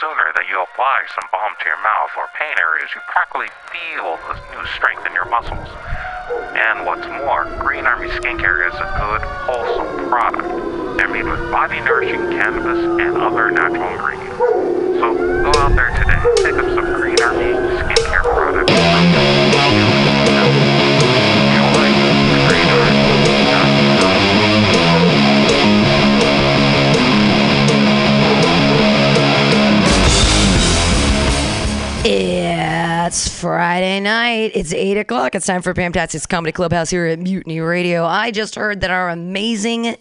sooner that you apply some balm to your mouth or pain areas, you practically feel the new strength in your muscles. And what's more, Green Army Skincare is a good, wholesome product. They're made with body nourishing cannabis and other natural ingredients. So go out there today, pick up some Green Army Skincare products. It's Friday night. It's 8 o'clock. It's time for Pam Pamtastic's Comedy Clubhouse here at Mutiny Radio. I just heard that our amazing,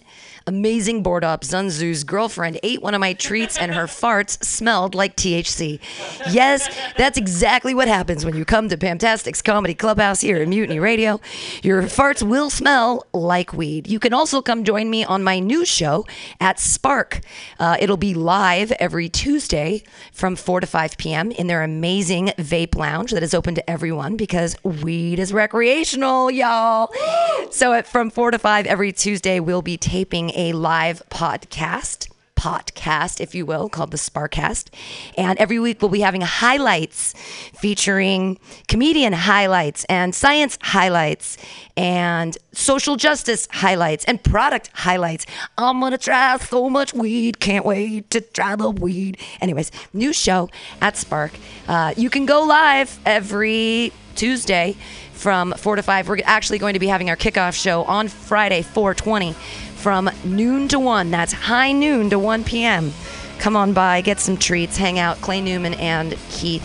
amazing board op, Zunzu's girlfriend, ate one of my treats and her farts smelled like THC. Yes, that's exactly what happens when you come to Pamtastic's Comedy Clubhouse here at Mutiny Radio. Your farts will smell like weed. You can also come join me on my new show at Spark. Uh, it'll be live every Tuesday from 4 to 5 p.m. in their amazing vape lounge that is open to everyone because weed is recreational, y'all. So at, from 4 to 5 every Tuesday, we'll be taping a live podcast podcast, if you will, called the Sparkcast. And every week we'll be having highlights featuring comedian highlights and science highlights and social justice highlights and product highlights. I'm gonna try so much weed, can't wait to try the weed. Anyways, new show at Spark. Uh, you can go live every Tuesday from 4 to 5. We're actually going to be having our kickoff show on Friday, 420 from noon to 1. That's high noon to 1 p.m. Come on by, get some treats, hang out. Clay Newman and Keith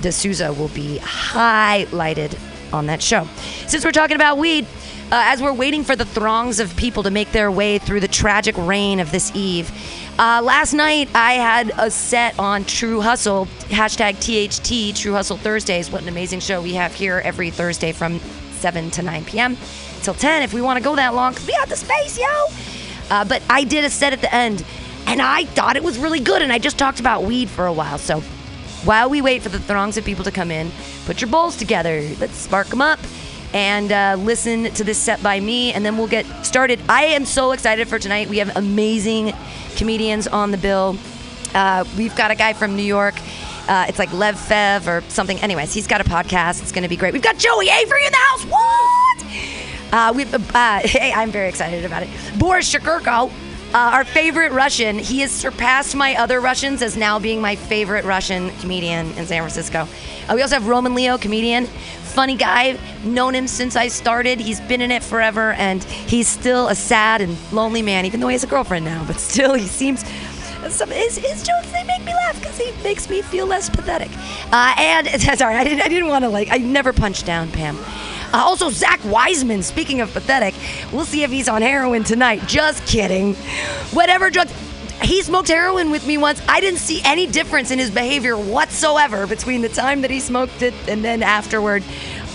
D'Souza will be highlighted on that show. Since we're talking about weed, uh, as we're waiting for the throngs of people to make their way through the tragic rain of this eve, uh, last night I had a set on True Hustle, hashtag THT, True Hustle Thursdays. What an amazing show we have here every Thursday from 7 to 9 p.m. till 10 if we want to go that long because we got the space, yo. Uh, but I did a set at the end and I thought it was really good. And I just talked about weed for a while. So while we wait for the throngs of people to come in, put your bowls together. Let's spark them up and uh, listen to this set by me, and then we'll get started. I am so excited for tonight. We have amazing comedians on the bill. Uh, we've got a guy from New York. Uh, it's like Lev Fev or something. Anyways, he's got a podcast. It's going to be great. We've got Joey Avery in the house. What? Uh, we, uh, hey, I'm very excited about it. Boris Shakurko, uh, our favorite Russian. He has surpassed my other Russians as now being my favorite Russian comedian in San Francisco. Uh, we also have Roman Leo, comedian, funny guy. Known him since I started. He's been in it forever, and he's still a sad and lonely man, even though he has a girlfriend now. But still, he seems. Some his, his jokes they make me laugh because he makes me feel less pathetic. Uh, and sorry, I didn't I didn't want to like I never punch down Pam. Uh, also, Zach Wiseman, speaking of pathetic, we'll see if he's on heroin tonight. Just kidding. Whatever drugs. He smoked heroin with me once. I didn't see any difference in his behavior whatsoever between the time that he smoked it and then afterward.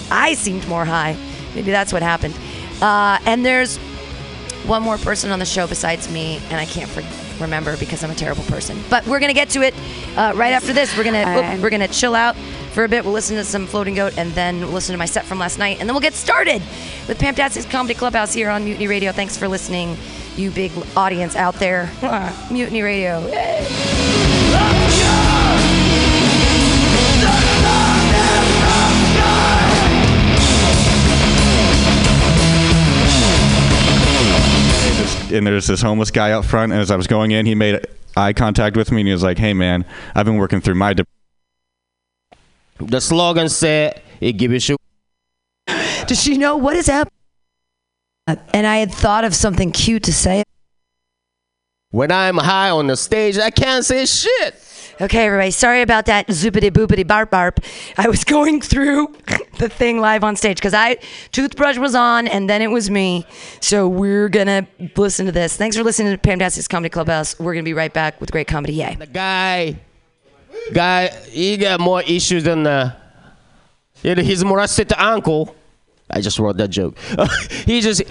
I seemed more high. Maybe that's what happened. Uh, and there's one more person on the show besides me, and I can't for- remember because I'm a terrible person. But we're gonna get to it uh, right after this. We're gonna we're gonna chill out for a bit. We'll listen to some Floating Goat, and then we'll listen to my set from last night, and then we'll get started with Pam Pamtastic's Comedy Clubhouse here on Mutiny Radio. Thanks for listening, you big audience out there. Mutiny Radio. And there's this homeless guy out front. And as I was going in, he made eye contact with me, and he was like, "Hey, man, I've been working through my." De- The slogan said, "It give you shit." Does she know what is happening? And I had thought of something cute to say. When I'm high on the stage, I can't say shit. Okay, everybody. Sorry about that zoopity boopity barp barp. I was going through the thing live on stage because I toothbrush was on and then it was me. So we're gonna listen to this. Thanks for listening to Pam Pamtastic's Comedy Clubhouse. We're gonna be right back with great comedy. Yay! The guy, guy, he got more issues than. Uh, you his molested uncle. I just wrote that joke. he just,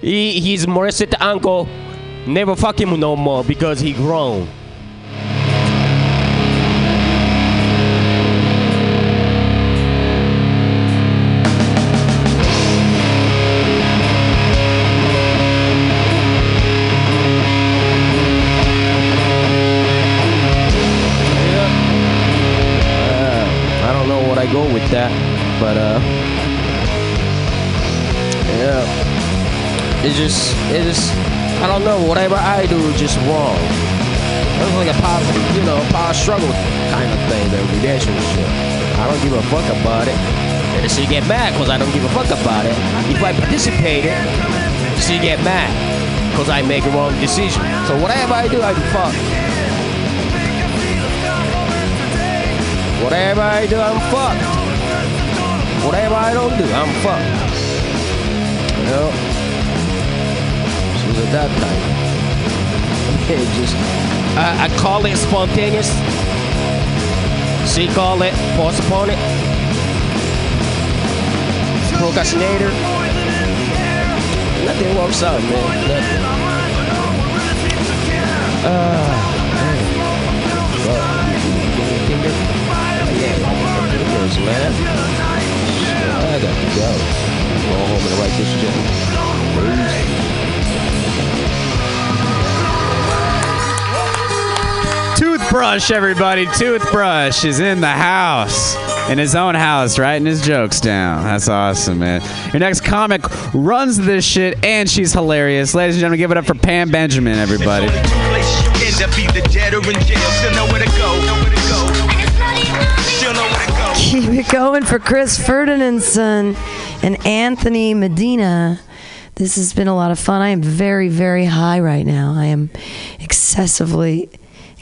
he, his molested uncle never fuck him no more because he grown. It's just it's just I don't know. Whatever I do is just wrong. It's like a power, you know, power struggle kind of thing, the relationship. I don't give a fuck about it. And she get mad because I don't give a fuck about it. If I participated, she get mad because I make a wrong decision. So whatever I do, I do fuck. Whatever I do, I'm fucked. Whatever I don't do, I'm fucked. You know? She's at that time. It just, uh, I, I call it spontaneous. She call it postpone it. Procrastinator. Nothing works out, man. Nothing. Uh, oh, yeah, fingers, man. I got to go. Go home and write this shit. Toothbrush, everybody. Toothbrush is in the house. In his own house, writing his jokes down. That's awesome, man. Your next comic runs this shit, and she's hilarious. Ladies and gentlemen, give it up for Pam Benjamin, everybody. Keep it going for Chris Ferdinandson and Anthony Medina. This has been a lot of fun. I am very, very high right now. I am excessively,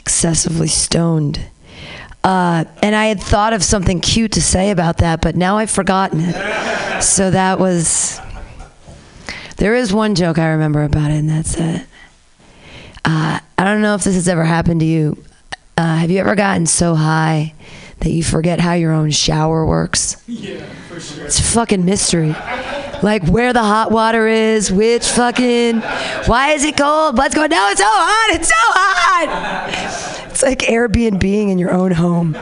excessively stoned. Uh, and I had thought of something cute to say about that, but now I've forgotten it. So that was. There is one joke I remember about it, and that's it. Uh, I don't know if this has ever happened to you. Uh, have you ever gotten so high that you forget how your own shower works? Yeah, for sure. It's a fucking mystery. Like where the hot water is, which fucking, why is it cold? What's going? No, it's so hot. It's so hot. It's like Airbnb in your own home.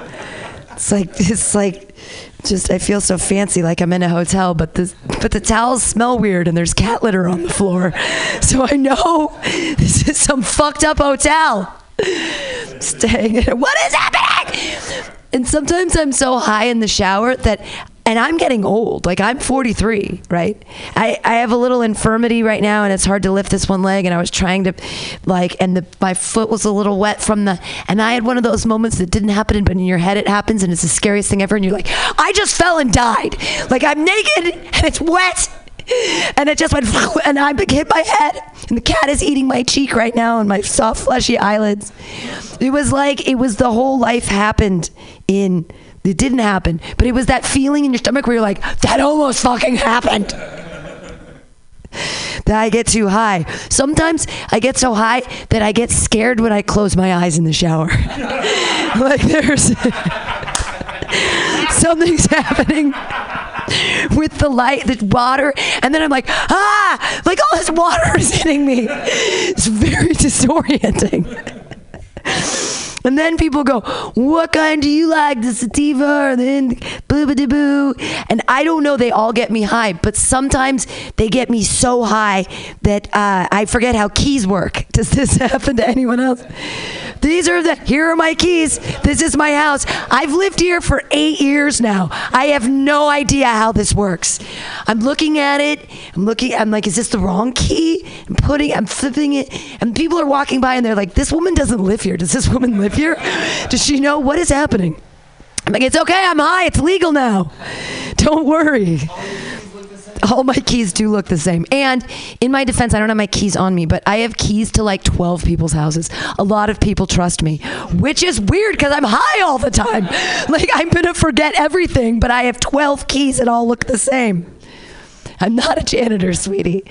It's like it's like just I feel so fancy, like I'm in a hotel, but the but the towels smell weird and there's cat litter on the floor. So I know this is some fucked up hotel. Staying. in- What is happening? And sometimes I'm so high in the shower that. And I'm getting old. Like I'm 43, right? I, I have a little infirmity right now, and it's hard to lift this one leg. And I was trying to, like, and the, my foot was a little wet from the. And I had one of those moments that didn't happen, but in your head it happens, and it's the scariest thing ever. And you're like, I just fell and died. Like I'm naked and it's wet, and it just went, and I hit my head, and the cat is eating my cheek right now, and my soft, fleshy eyelids. It was like it was the whole life happened in. It didn't happen, but it was that feeling in your stomach where you're like, that almost fucking happened. That I get too high. Sometimes I get so high that I get scared when I close my eyes in the shower. like there's something's happening with the light, the water, and then I'm like, ah, like all this water is hitting me. It's very disorienting. And then people go, "What kind do you like, the sativa or the boo boo boo?" And I don't know. They all get me high, but sometimes they get me so high that uh, I forget how keys work. Does this happen to anyone else? These are the. Here are my keys. This is my house. I've lived here for eight years now. I have no idea how this works. I'm looking at it. I'm looking. I'm like, is this the wrong key? I'm putting. I'm flipping it, and people are walking by, and they're like, "This woman doesn't live here. Does this woman live here? Does she know what is happening?" I'm like, "It's okay. I'm high. It's legal now. Don't worry." All my keys do look the same. And in my defense, I don't have my keys on me, but I have keys to like 12 people's houses. A lot of people trust me, which is weird because I'm high all the time. Like, I'm going to forget everything, but I have 12 keys that all look the same. I'm not a janitor, sweetie.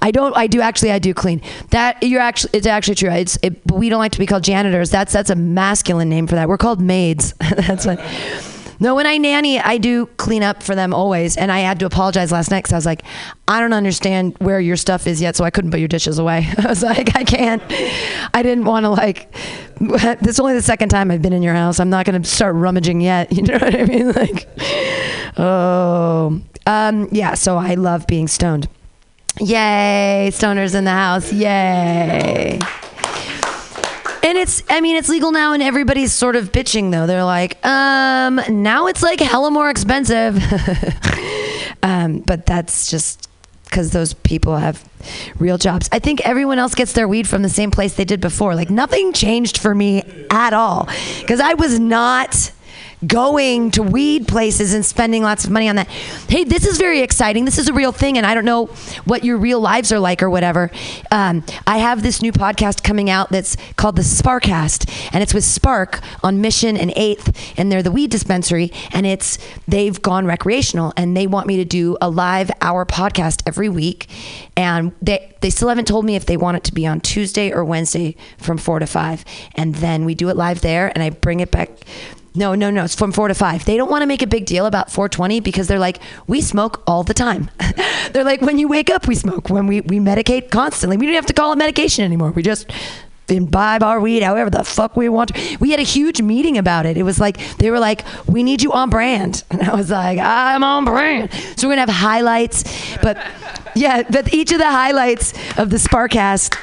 I don't. I do actually. I do clean. That you're actually. It's actually true. It's. It, we don't like to be called janitors. That's that's a masculine name for that. We're called maids. that's what. No, when I nanny, I do clean up for them always. And I had to apologize last night because I was like, I don't understand where your stuff is yet, so I couldn't put your dishes away. I was like, I can't. I didn't want to like. This is only the second time I've been in your house. I'm not going to start rummaging yet. You know what I mean? Like, oh, um, yeah. So I love being stoned. Yay, stoners in the house. Yay. And it's, I mean, it's legal now, and everybody's sort of bitching though. They're like, um, now it's like hella more expensive. um, but that's just because those people have real jobs. I think everyone else gets their weed from the same place they did before. Like nothing changed for me at all because I was not going to weed places and spending lots of money on that. Hey, this is very exciting. This is a real thing, and I don't know what your real lives are like or whatever. Um, I have this new podcast coming out that's called the Sparkcast, and it's with Spark on Mission and Eighth, and they're the weed dispensary, and it's they've gone recreational, and they want me to do a live hour podcast every week, and they they still haven't told me if they want it to be on Tuesday or Wednesday from four to five, and then we do it live there, and I bring it back. No, no, no. It's from four to five. They don't want to make a big deal about 420 because they're like, we smoke all the time. they're like, when you wake up, we smoke. When we, we medicate constantly. We don't have to call it medication anymore. We just imbibe our weed however the fuck we want. We had a huge meeting about it. It was like, they were like, we need you on brand. And I was like, I'm on brand. So we're going to have highlights. But yeah, but each of the highlights of the Sparkcast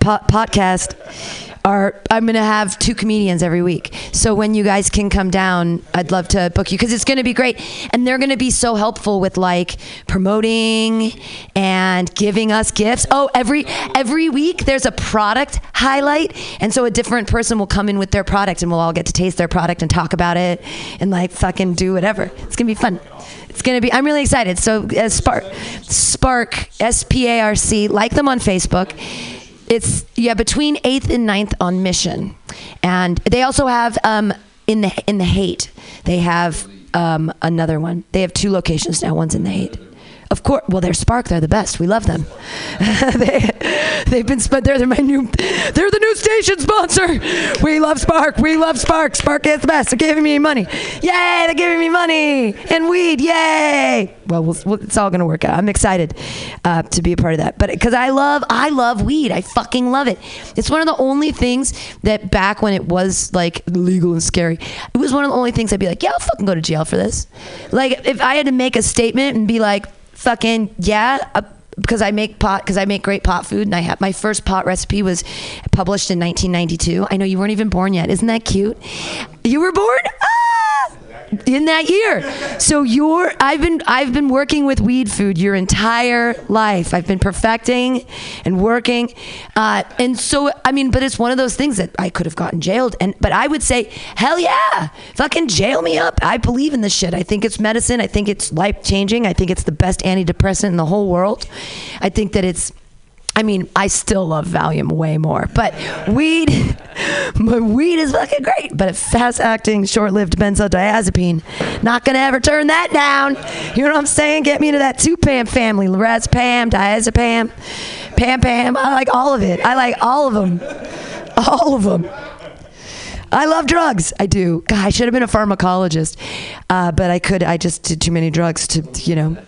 po- podcast are I'm gonna have two comedians every week. So when you guys can come down, I'd love to book you because it's gonna be great, and they're gonna be so helpful with like promoting and giving us gifts. Oh, every every week there's a product highlight, and so a different person will come in with their product, and we'll all get to taste their product and talk about it, and like fucking do whatever. It's gonna be fun. It's gonna be. I'm really excited. So uh, Spark, Spark, S P A R C. Like them on Facebook. It's yeah between eighth and 9th on Mission, and they also have um, in the in the Haight. They have um, another one. They have two locations now. One's in the Haight. Of course, well, they're Spark. They're the best. We love them. they, they've been sp- they're, they're my new they're the new station sponsor. We love Spark. We love Spark. Spark is the best. They're giving me money. Yay! They're giving me money and weed. Yay! Well, we'll, we'll it's all gonna work out. I'm excited uh, to be a part of that. But because I love I love weed. I fucking love it. It's one of the only things that back when it was like legal and scary, it was one of the only things I'd be like, yeah, I'll fucking go to jail for this. Like if I had to make a statement and be like fucking yeah uh, because I make pot because I make great pot food and I have my first pot recipe was published in 1992. I know you weren't even born yet. Isn't that cute? You were born ah! In that year. So you're I've been I've been working with weed food your entire life. I've been perfecting and working, uh, and so I mean, but it's one of those things that I could have gotten jailed, and but I would say hell yeah, fucking jail me up. I believe in this shit. I think it's medicine. I think it's life changing. I think it's the best antidepressant in the whole world. I think that it's I mean, I still love Valium way more, but weed, but weed is fucking great. But a fast-acting, short-lived benzodiazepine, not gonna ever turn that down. You know what I'm saying? Get me into that two-pam family: lorazepam, diazepam, pam pam. I like all of it. I like all of them, all of them. I love drugs. I do. God, I should have been a pharmacologist, uh, but I could. I just did too many drugs to, you know,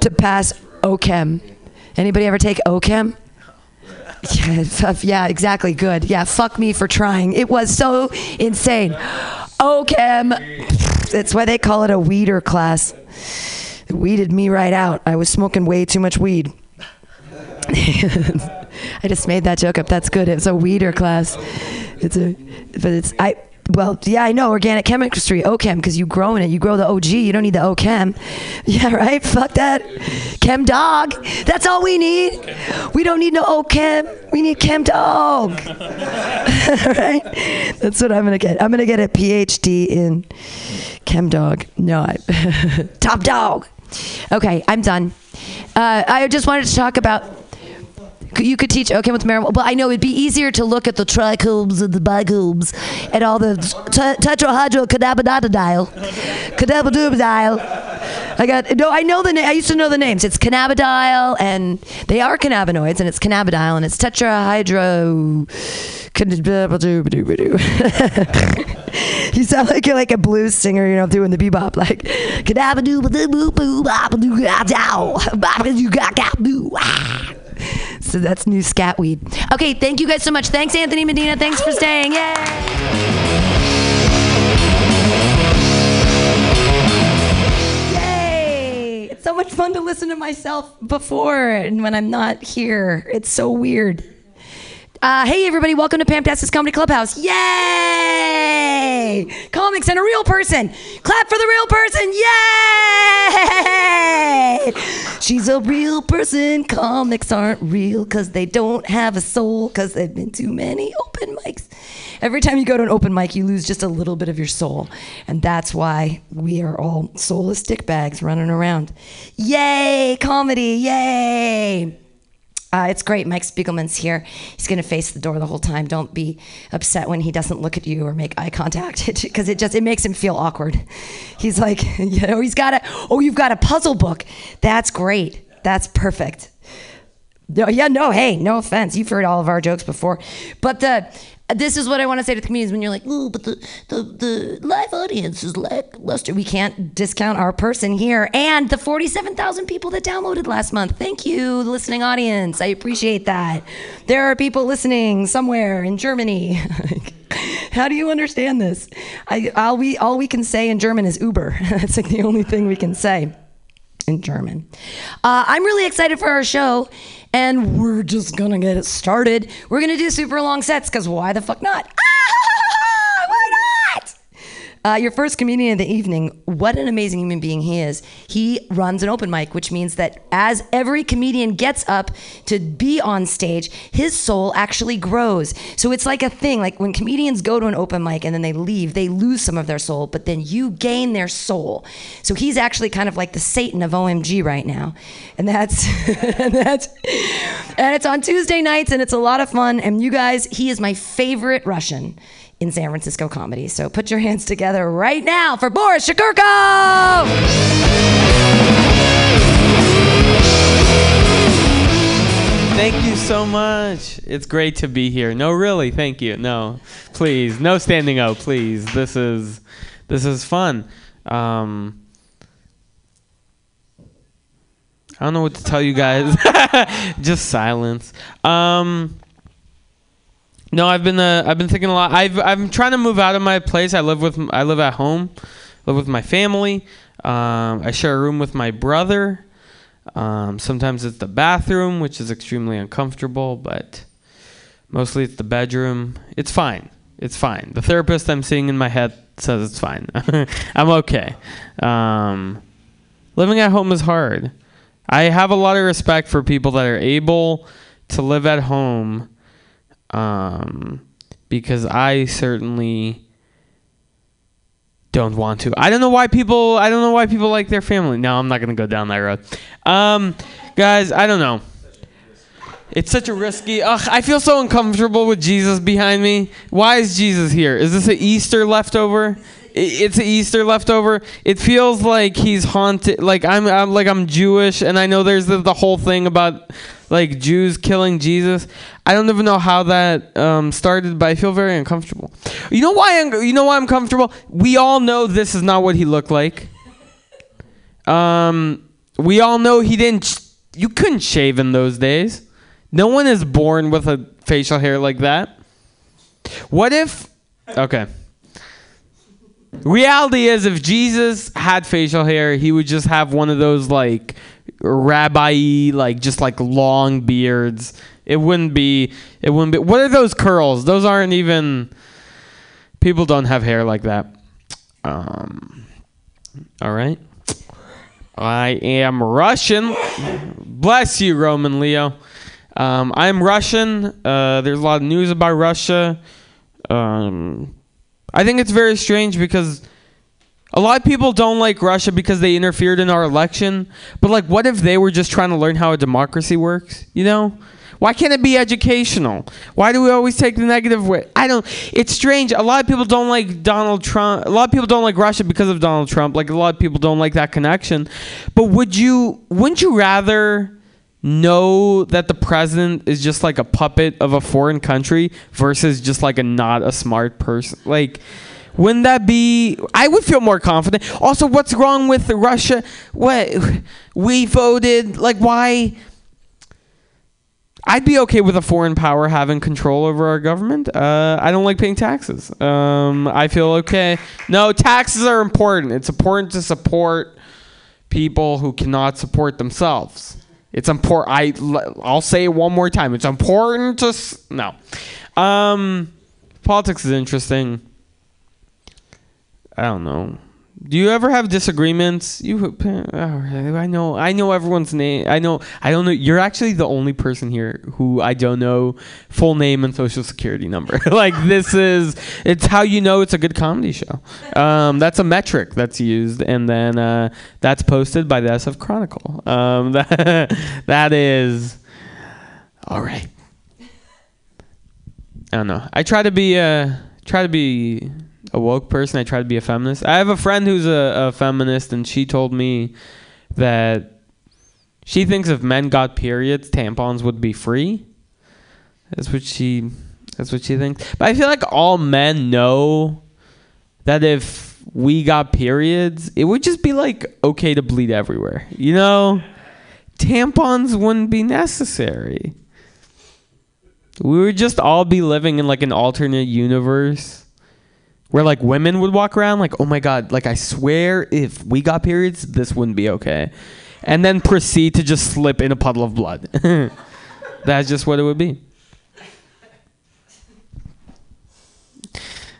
to pass OChem. Anybody ever take OChem? Yeah, uh, yeah, exactly. Good. Yeah, fuck me for trying. It was so insane. Oh, OChem. That's why they call it a weeder class. It weeded me right out. I was smoking way too much weed. I just made that joke up. That's good. It's a weeder class. It's a, but it's I. Well, yeah, I know organic chemistry, OChem, because you grow in it. You grow the OG. You don't need the OChem. Yeah, right. Fuck that. Chem dog. That's all we need. We don't need no OChem. We need Chem dog. right. That's what I'm gonna get. I'm gonna get a PhD in Chem dog. No, I, top dog. Okay, I'm done. Uh, I just wanted to talk about you could teach okay with marijuana, but I know it'd be easier to look at the trichomes and the bicomes and all the t- tetrahydrocannabinol, cannabidiol. I got no. I know the. Na- I used to know the names. It's cannabidiol, and they are cannabinoids, and it's cannabidiol, and it's tetrahydro. you sound like you're like a blues singer, you know, doing the bebop, like so that's new scat weed. Okay, thank you guys so much. Thanks, Anthony Medina. Thanks for staying. Yay! Yay! It's so much fun to listen to myself before and when I'm not here. It's so weird. Uh, hey, everybody, welcome to Pamtastic's Comedy Clubhouse. Yay! Comics and a real person. Clap for the real person. Yay! She's a real person. Comics aren't real because they don't have a soul because they've been too many open mics. Every time you go to an open mic, you lose just a little bit of your soul. And that's why we are all soulless dickbags running around. Yay! Comedy. Yay! Uh, it's great. Mike Spiegelman's here. He's going to face the door the whole time. Don't be upset when he doesn't look at you or make eye contact because it just it makes him feel awkward. He's like, you know, he's got a oh, you've got a puzzle book. That's great. That's perfect. No, yeah, no, hey, no offense. You've heard all of our jokes before. But the this is what I want to say to the comedians when you're like, oh, but the, the, the live audience is lackluster. We can't discount our person here and the 47,000 people that downloaded last month. Thank you, the listening audience. I appreciate that. There are people listening somewhere in Germany. How do you understand this? I, all, we, all we can say in German is Uber. That's like the only thing we can say in German. Uh, I'm really excited for our show and we're just gonna get it started. We're gonna do super long sets because why the fuck not? Ah, not? Uh, your first comedian of the evening, what an amazing human being he is. He runs an open mic, which means that as every comedian gets up to be on stage, his soul actually grows. So it's like a thing. Like when comedians go to an open mic and then they leave, they lose some of their soul, but then you gain their soul. So he's actually kind of like the Satan of OMG right now. And that's, and that's, and it's on Tuesday nights and it's a lot of fun. And you guys, he is my favorite Russian in San Francisco comedy. So put your hands together right now for Boris Shakurko! Thank you so much. It's great to be here. No, really, thank you. No, please, no standing out, please. This is this is fun. Um, I don't know what to tell you guys. Just silence. Um, no, I've been uh, I've been thinking a lot. I've I'm trying to move out of my place. I live with I live at home, live with my family. Um, I share a room with my brother. Um, sometimes it's the bathroom, which is extremely uncomfortable, but mostly it's the bedroom. It's fine. It's fine. The therapist I'm seeing in my head says it's fine. I'm okay. Um, living at home is hard. I have a lot of respect for people that are able to live at home um, because I certainly don't want to. I don't know why people. I don't know why people like their family. No, I'm not gonna go down that road. Um, guys, I don't know. It's such a risky. Ugh, I feel so uncomfortable with Jesus behind me. Why is Jesus here? Is this an Easter leftover? It's an Easter leftover. It feels like he's haunted. Like I'm, I'm like I'm Jewish, and I know there's the, the whole thing about like Jews killing Jesus. I don't even know how that um, started, but I feel very uncomfortable. You know why? I'm, you know why I'm comfortable? We all know this is not what he looked like. Um, we all know he didn't. Sh- you couldn't shave in those days. No one is born with a facial hair like that. What if? Okay. Reality is, if Jesus had facial hair, he would just have one of those like rabbi like just like long beards. It wouldn't be. It wouldn't be. What are those curls? Those aren't even. People don't have hair like that. Um. All right. I am Russian. Bless you, Roman Leo. Um, I'm Russian. Uh, there's a lot of news about Russia. Um, I think it's very strange because a lot of people don't like Russia because they interfered in our election. But like, what if they were just trying to learn how a democracy works? You know? Why can't it be educational? Why do we always take the negative way? I don't. It's strange. A lot of people don't like Donald Trump. A lot of people don't like Russia because of Donald Trump. Like a lot of people don't like that connection. But would you? Wouldn't you rather? know that the president is just like a puppet of a foreign country versus just like a not a smart person like wouldn't that be i would feel more confident also what's wrong with russia what we voted like why I'd be okay with a foreign power having control over our government. Uh, I don't like paying taxes. Um, I feel okay. No, taxes are important. It's important to support people who cannot support themselves. It's important. I I'll say it one more time. It's important to no. Um, politics is interesting. I don't know. Do you ever have disagreements? You, oh, I know, I know everyone's name. I know, I don't know. You're actually the only person here who I don't know full name and social security number. like this is, it's how you know it's a good comedy show. Um, that's a metric that's used, and then uh, that's posted by the SF Chronicle. Um, that, that is all right. I don't know. I try to be uh try to be a woke person. I try to be a feminist. I have a friend who's a, a feminist, and she told me that she thinks if men got periods, tampons would be free. That's what she. That's what she thinks. But I feel like all men know that if we got periods, it would just be like okay to bleed everywhere. You know, tampons wouldn't be necessary. We would just all be living in like an alternate universe where like women would walk around like, oh my god, like I swear if we got periods, this wouldn't be okay. And then proceed to just slip in a puddle of blood. That's just what it would be.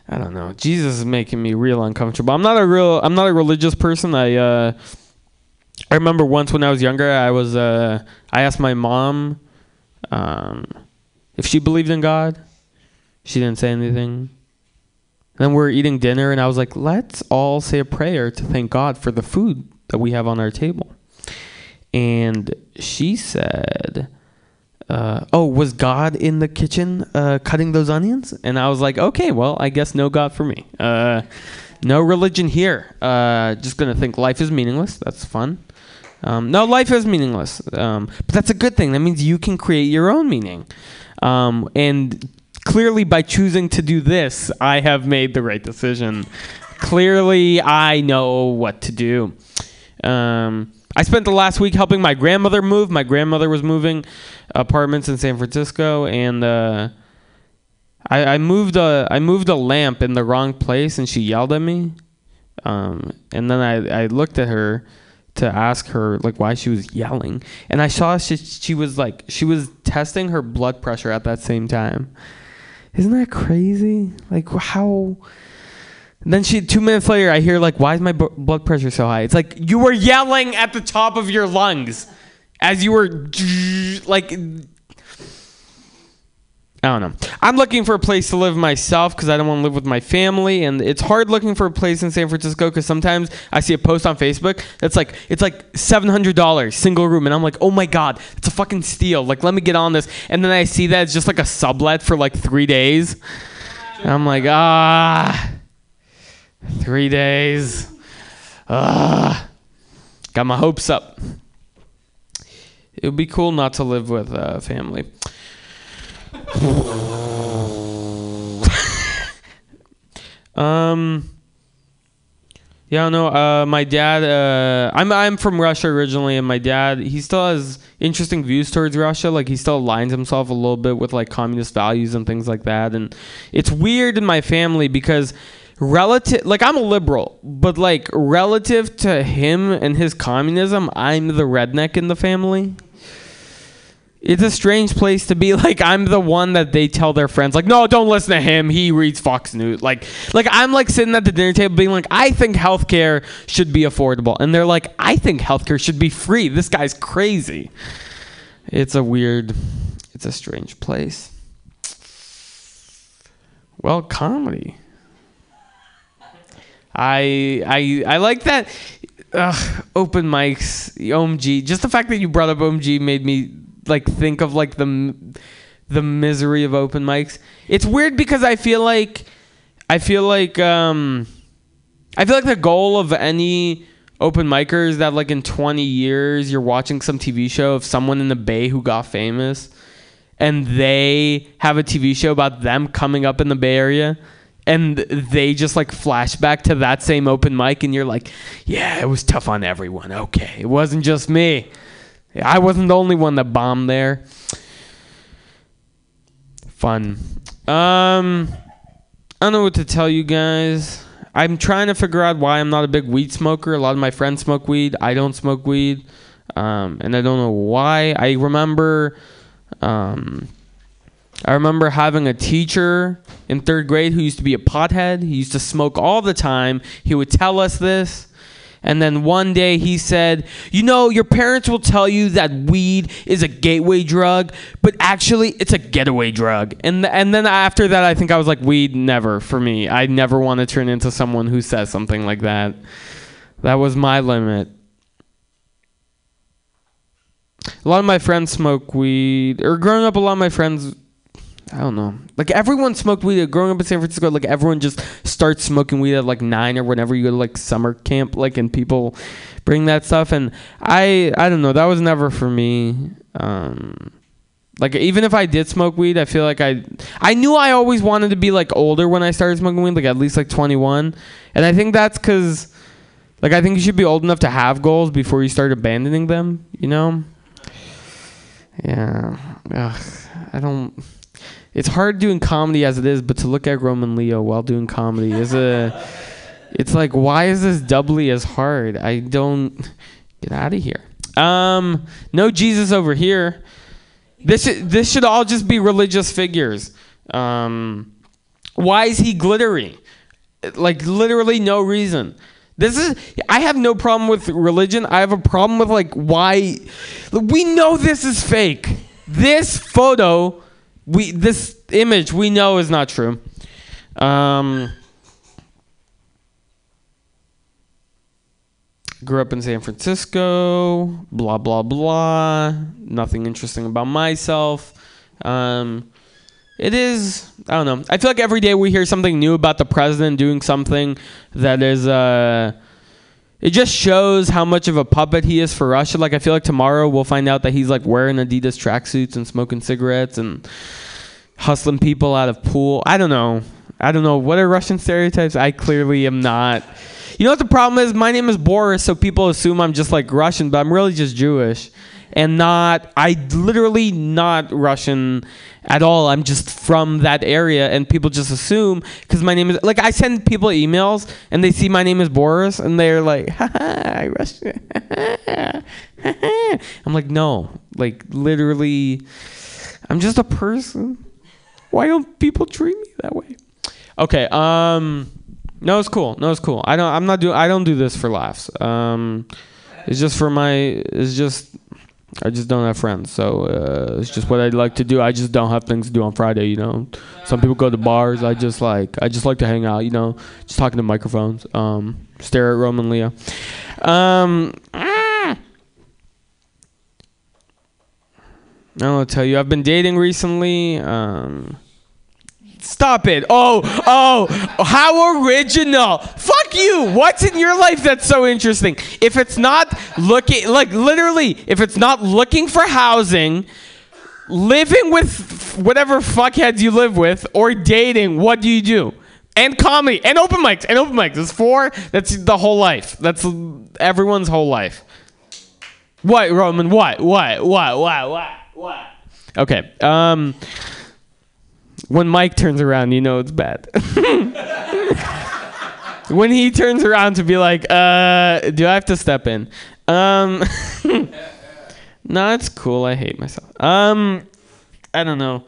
I don't know. Jesus is making me real uncomfortable. I'm not a real I'm not a religious person. I uh I remember once when I was younger, I was uh I asked my mom um if she believed in God. She didn't say anything. Then we were eating dinner, and I was like, let's all say a prayer to thank God for the food that we have on our table. And she said, uh, oh, was God in the kitchen uh, cutting those onions? And I was like, okay, well, I guess no God for me. Uh, no religion here. Uh, just going to think life is meaningless. That's fun. Um, no, life is meaningless. Um, but that's a good thing. That means you can create your own meaning. Um, and clearly, by choosing to do this, I have made the right decision. Clearly, I know what to do. Um, I spent the last week helping my grandmother move. My grandmother was moving apartments in San Francisco, and uh, I, I moved a I moved a lamp in the wrong place, and she yelled at me. Um, and then I, I looked at her to ask her like why she was yelling, and I saw she, she was like she was testing her blood pressure at that same time. Isn't that crazy? Like how? Then she two minutes later, I hear like, "Why is my b- blood pressure so high?" It's like you were yelling at the top of your lungs as you were like. I don't know. I'm looking for a place to live myself because I don't want to live with my family, and it's hard looking for a place in San Francisco because sometimes I see a post on Facebook that's like it's like seven hundred dollars single room, and I'm like, oh my god, it's a fucking steal. Like, let me get on this, and then I see that it's just like a sublet for like three days. And I'm like, ah, three days. Ah, got my hopes up. It would be cool not to live with a family. um. Yeah, no. Uh, my dad. Uh, I'm I'm from Russia originally, and my dad he still has interesting views towards Russia. Like he still aligns himself a little bit with like communist values and things like that. And it's weird in my family because relative, like I'm a liberal, but like relative to him and his communism, I'm the redneck in the family it's a strange place to be. Like i'm the one that they tell their friends like no don't listen to him. He reads fox news. Like like i'm like sitting at the dinner table being like i think healthcare should be affordable. And they're like i think healthcare should be free. This guy's crazy. It's a weird it's a strange place. Well comedy. I i i like that Ugh, open mics omg just the fact that you brought up omg made me like think of like the the misery of open mics. It's weird because I feel like I feel like um I feel like the goal of any open micers is that like in 20 years you're watching some TV show of someone in the Bay who got famous and they have a TV show about them coming up in the Bay Area and they just like flashback to that same open mic and you're like, yeah, it was tough on everyone. Okay, it wasn't just me. I wasn't the only one that bombed there. Fun. Um, I don't know what to tell you guys. I'm trying to figure out why I'm not a big weed smoker. A lot of my friends smoke weed. I don't smoke weed. um, and I don't know why. I remember, um, I remember having a teacher in third grade who used to be a pothead. He used to smoke all the time. He would tell us this. And then one day he said, You know, your parents will tell you that weed is a gateway drug, but actually it's a getaway drug. And, and then after that, I think I was like, Weed, never for me. I never want to turn into someone who says something like that. That was my limit. A lot of my friends smoke weed, or growing up, a lot of my friends I don't know. Like everyone smoked weed growing up in San Francisco. Like everyone just starts smoking weed at like nine or whenever you go to like summer camp. Like and people bring that stuff. And I I don't know. That was never for me. Um, like even if I did smoke weed, I feel like I I knew I always wanted to be like older when I started smoking weed, like at least like 21. And I think that's because like I think you should be old enough to have goals before you start abandoning them. You know. Yeah. Ugh, I don't it's hard doing comedy as it is, but to look at Roman Leo while doing comedy is a. It's like, why is this doubly as hard? I don't get out of here. Um, no Jesus over here. This this should all just be religious figures. Um, why is he glittery? Like literally no reason. This is I have no problem with religion. I have a problem with like why we know this is fake. This photo we this image we know is not true. Um, grew up in San Francisco. Blah blah blah. Nothing interesting about myself. Um, it is. I don't know. I feel like every day we hear something new about the president doing something that is. Uh, it just shows how much of a puppet he is for Russia. Like I feel like tomorrow we'll find out that he's like wearing Adidas tracksuits and smoking cigarettes and hustling people out of pool. I don't know. I don't know. What are Russian stereotypes? I clearly am not. You know what the problem is? My name is Boris, so people assume I'm just like Russian, but I'm really just Jewish and not I literally not Russian at all. I'm just from that area and people just assume cuz my name is like I send people emails and they see my name is Boris and they're like, "Haha, Russian." I'm like, "No. Like literally I'm just a person. Why don't people treat me that way?" Okay, um no, it's cool. No, it's cool. I don't I'm not doing. I don't do this for laughs. Um it's just for my it's just I just don't have friends, so uh, it's just what I like to do. I just don't have things to do on Friday, you know. Some people go to bars. I just like I just like to hang out, you know, just talking to microphones, um, stare at Roman Leo. Um, I don't tell you. I've been dating recently. Um, Stop it. Oh, oh, how original. Fuck you. What's in your life that's so interesting? If it's not looking, like literally, if it's not looking for housing, living with whatever fuckheads you live with, or dating, what do you do? And comedy, and open mics, and open mics. That's four. That's the whole life. That's everyone's whole life. What, Roman? What? What? What? What? What? What? Okay. Um when Mike turns around, you know it's bad. when he turns around to be like, uh, do I have to step in? Um, no, it's cool. I hate myself. Um, I don't know.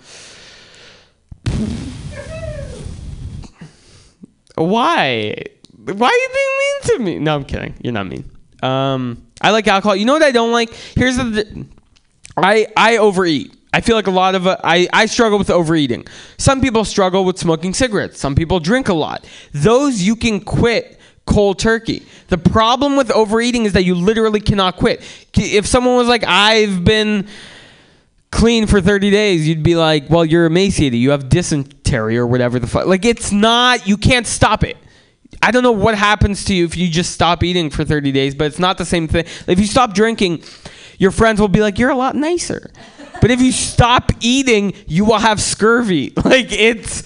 Why? Why are you being mean to me? No, I'm kidding. You're not mean. Um, I like alcohol. You know what I don't like? Here's the. I I overeat. I feel like a lot of uh, I I struggle with overeating. Some people struggle with smoking cigarettes. Some people drink a lot. Those you can quit cold turkey. The problem with overeating is that you literally cannot quit. If someone was like, "I've been clean for 30 days," you'd be like, "Well, you're emaciated. You have dysentery or whatever the fuck." Like it's not. You can't stop it. I don't know what happens to you if you just stop eating for 30 days, but it's not the same thing. If you stop drinking, your friends will be like, "You're a lot nicer." But if you stop eating, you will have scurvy. Like it's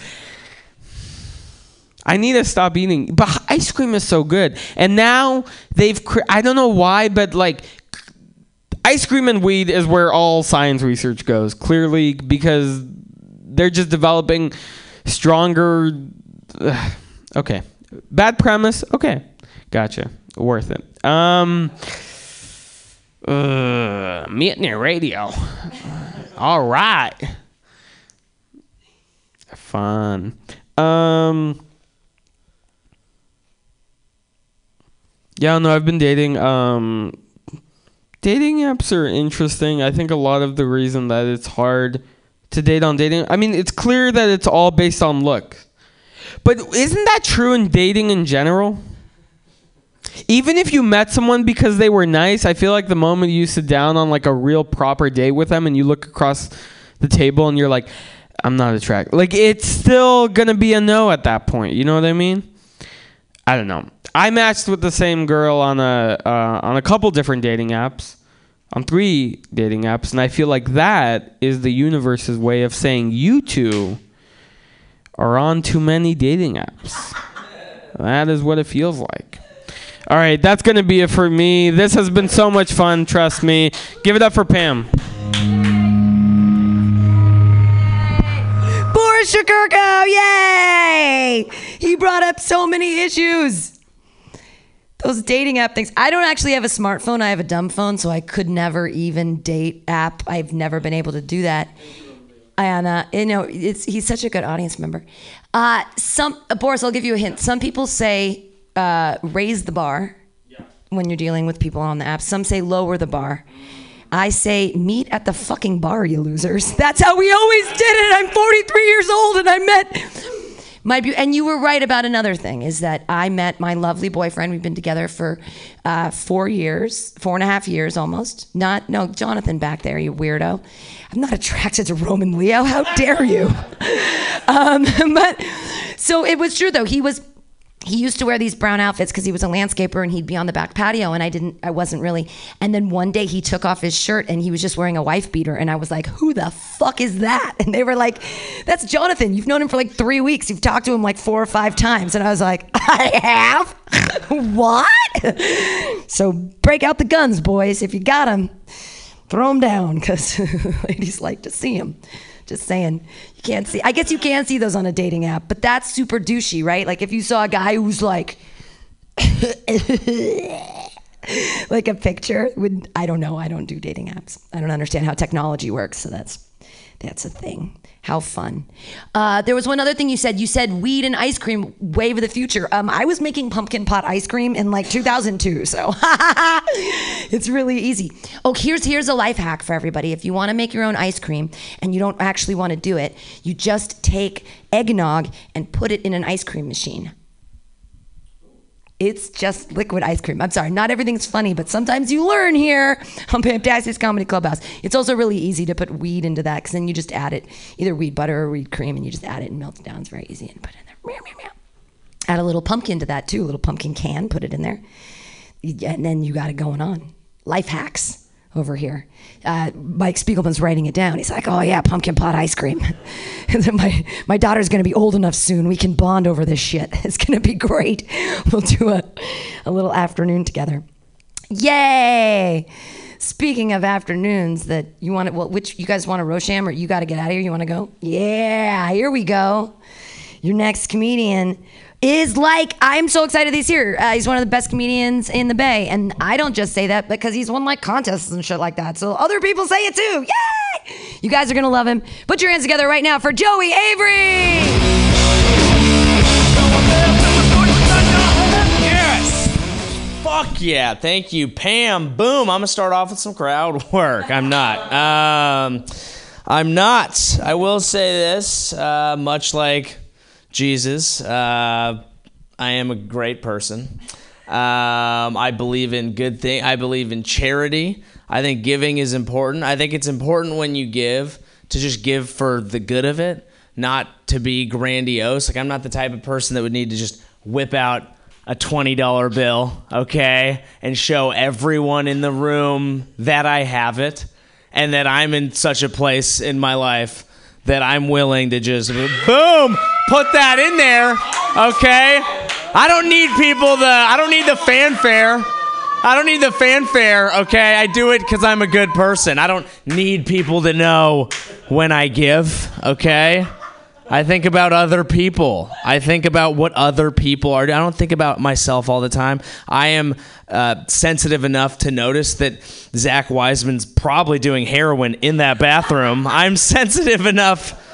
I need to stop eating. But ice cream is so good. And now they've I don't know why, but like ice cream and weed is where all science research goes. Clearly because they're just developing stronger okay. Bad premise. Okay. Gotcha. Worth it. Um Uh, Mutiny Radio. All right. Fun. Um. Yeah, no, I've been dating. Um, dating apps are interesting. I think a lot of the reason that it's hard to date on dating. I mean, it's clear that it's all based on look. But isn't that true in dating in general? Even if you met someone because they were nice, I feel like the moment you sit down on like a real proper date with them and you look across the table and you're like, I'm not attracted. Like it's still gonna be a no at that point. You know what I mean? I don't know. I matched with the same girl on a uh, on a couple different dating apps, on three dating apps, and I feel like that is the universe's way of saying you two are on too many dating apps. That is what it feels like. All right, that's going to be it for me. This has been so much fun, trust me. Give it up for Pam. Boris Shakurko, yay! He brought up so many issues. Those dating app things. I don't actually have a smartphone. I have a dumb phone, so I could never even date app. I've never been able to do that. Uh, you know, he's such a good audience member. Uh, some Boris, I'll give you a hint. Some people say uh, raise the bar when you're dealing with people on the app. Some say lower the bar. I say meet at the fucking bar, you losers. That's how we always did it. I'm 43 years old and I met my be- and you were right about another thing is that I met my lovely boyfriend. We've been together for uh, four years, four and a half years almost. Not no Jonathan back there, you weirdo. I'm not attracted to Roman Leo. How dare you? um, but so it was true though. He was he used to wear these brown outfits because he was a landscaper and he'd be on the back patio and I didn't I wasn't really and then one day he took off his shirt and he was just wearing a wife beater and I was like who the fuck is that? And they were like that's Jonathan. You've known him for like 3 weeks. You've talked to him like 4 or 5 times. And I was like I have? What? So break out the guns boys if you got them throw them down cuz ladies like to see them just saying. You can't see. I guess you can see those on a dating app, but that's super douchey, right? Like if you saw a guy who's like, like a picture would. I don't know. I don't do dating apps. I don't understand how technology works. So that's that's a thing. How fun. Uh, there was one other thing you said. You said weed and ice cream, wave of the future. Um, I was making pumpkin pot ice cream in like 2002, so it's really easy. Oh, here's here's a life hack for everybody. If you want to make your own ice cream and you don't actually want to do it, you just take eggnog and put it in an ice cream machine. It's just liquid ice cream. I'm sorry, not everything's funny, but sometimes you learn here on Fantastic Comedy Clubhouse. It's also really easy to put weed into that because then you just add it, either weed butter or weed cream, and you just add it and melt it down. It's very easy and put it in there. Meow, meow, meow. Add a little pumpkin to that too, a little pumpkin can, put it in there. And then you got it going on. Life hacks over here. Uh, Mike Spiegelman's writing it down. He's like, "Oh yeah, pumpkin pot ice cream." my my daughter's gonna be old enough soon. We can bond over this shit. It's gonna be great. We'll do a a little afternoon together. Yay! Speaking of afternoons, that you want to, well, which you guys want to Rosham or you got to get out of here? You want to go? Yeah, here we go. Your next comedian is like I'm so excited he's here. Uh, he's one of the best comedians in the Bay, and I don't just say that because he's won like contests and shit like that. So other people say it too. Yay! You guys are gonna love him. Put your hands together right now for Joey Avery. Yes! Fuck yeah. Thank you, Pam. Boom. I'm to start off with some crowd work. I'm not. Um, I'm not. I will say this, uh, much like Jesus, uh, I am a great person. Um, I believe in good thing. I believe in charity. I think giving is important. I think it's important when you give to just give for the good of it, not to be grandiose. Like I'm not the type of person that would need to just whip out a $20 bill, okay, and show everyone in the room that I have it and that I'm in such a place in my life that I'm willing to just boom, put that in there, okay? I don't need people the I don't need the fanfare. I don't need the fanfare, okay? I do it cuz I'm a good person. I don't need people to know when I give, okay? I think about other people. I think about what other people are. I don't think about myself all the time. I am uh, sensitive enough to notice that Zach Wiseman's probably doing heroin in that bathroom. I'm sensitive enough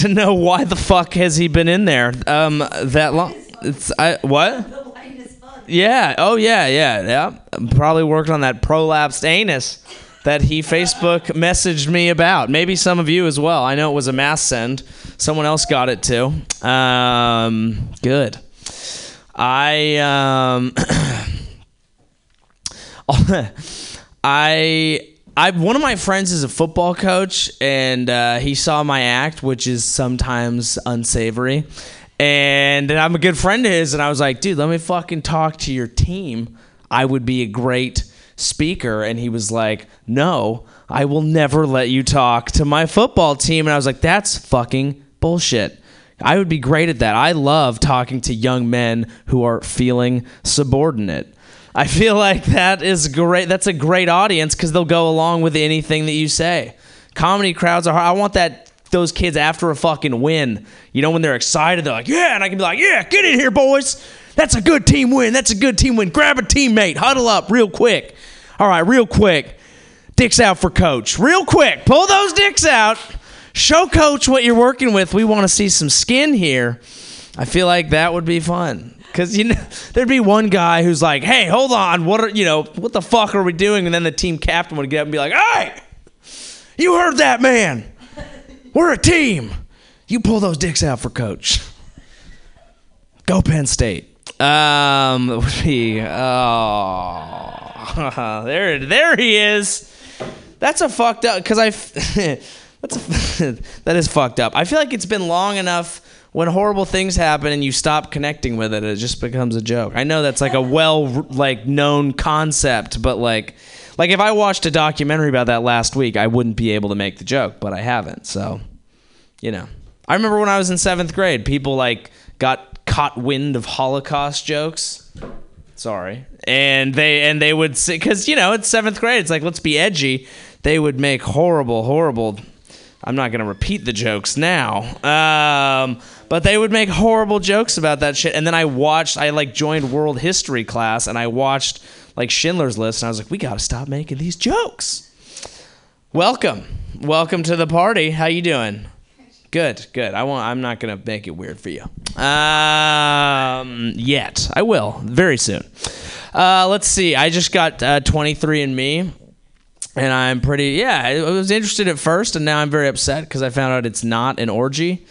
to know why the fuck has he been in there um, that long. It's I what? Yeah. Oh yeah. Yeah. Yeah. Probably worked on that prolapsed anus that he Facebook messaged me about. Maybe some of you as well. I know it was a mass send. Someone else got it too. Um, good. I um, I I one of my friends is a football coach, and uh, he saw my act, which is sometimes unsavory. And I'm a good friend of his, and I was like, dude, let me fucking talk to your team. I would be a great speaker. And he was like, no, I will never let you talk to my football team. And I was like, that's fucking bullshit. I would be great at that. I love talking to young men who are feeling subordinate. I feel like that is great. That's a great audience because they'll go along with anything that you say. Comedy crowds are. hard. I want that those kids after a fucking win. You know when they're excited, they're like, "Yeah," and I can be like, "Yeah, get in here, boys. That's a good team win. That's a good team win. Grab a teammate, huddle up real quick. All right, real quick. Dicks out for coach. Real quick. Pull those dicks out. Show coach what you're working with. We want to see some skin here. I feel like that would be fun. Cause you know there'd be one guy who's like, "Hey, hold on, what are you know what the fuck are we doing?" And then the team captain would get up and be like, "Hey, you heard that man? We're a team. You pull those dicks out for coach. Go Penn State." Um, would be oh there there he is. That's a fucked up because I. That's a, that is fucked up. I feel like it's been long enough when horrible things happen and you stop connecting with it, it just becomes a joke. I know that's like a well like known concept, but like like if I watched a documentary about that last week, I wouldn't be able to make the joke, but I haven't. So, you know. I remember when I was in 7th grade, people like got caught wind of Holocaust jokes. Sorry. And they and they would say cuz you know, it's 7th grade, it's like let's be edgy. They would make horrible horrible I'm not going to repeat the jokes now. Um, but they would make horrible jokes about that shit. And then I watched, I like joined world history class and I watched like Schindler's List and I was like, we got to stop making these jokes. Welcome. Welcome to the party. How you doing? Good, good. I won't, I'm not going to make it weird for you. Um, yet. I will very soon. Uh, let's see. I just got uh, 23andMe and I'm pretty yeah. I was interested at first, and now I'm very upset because I found out it's not an orgy.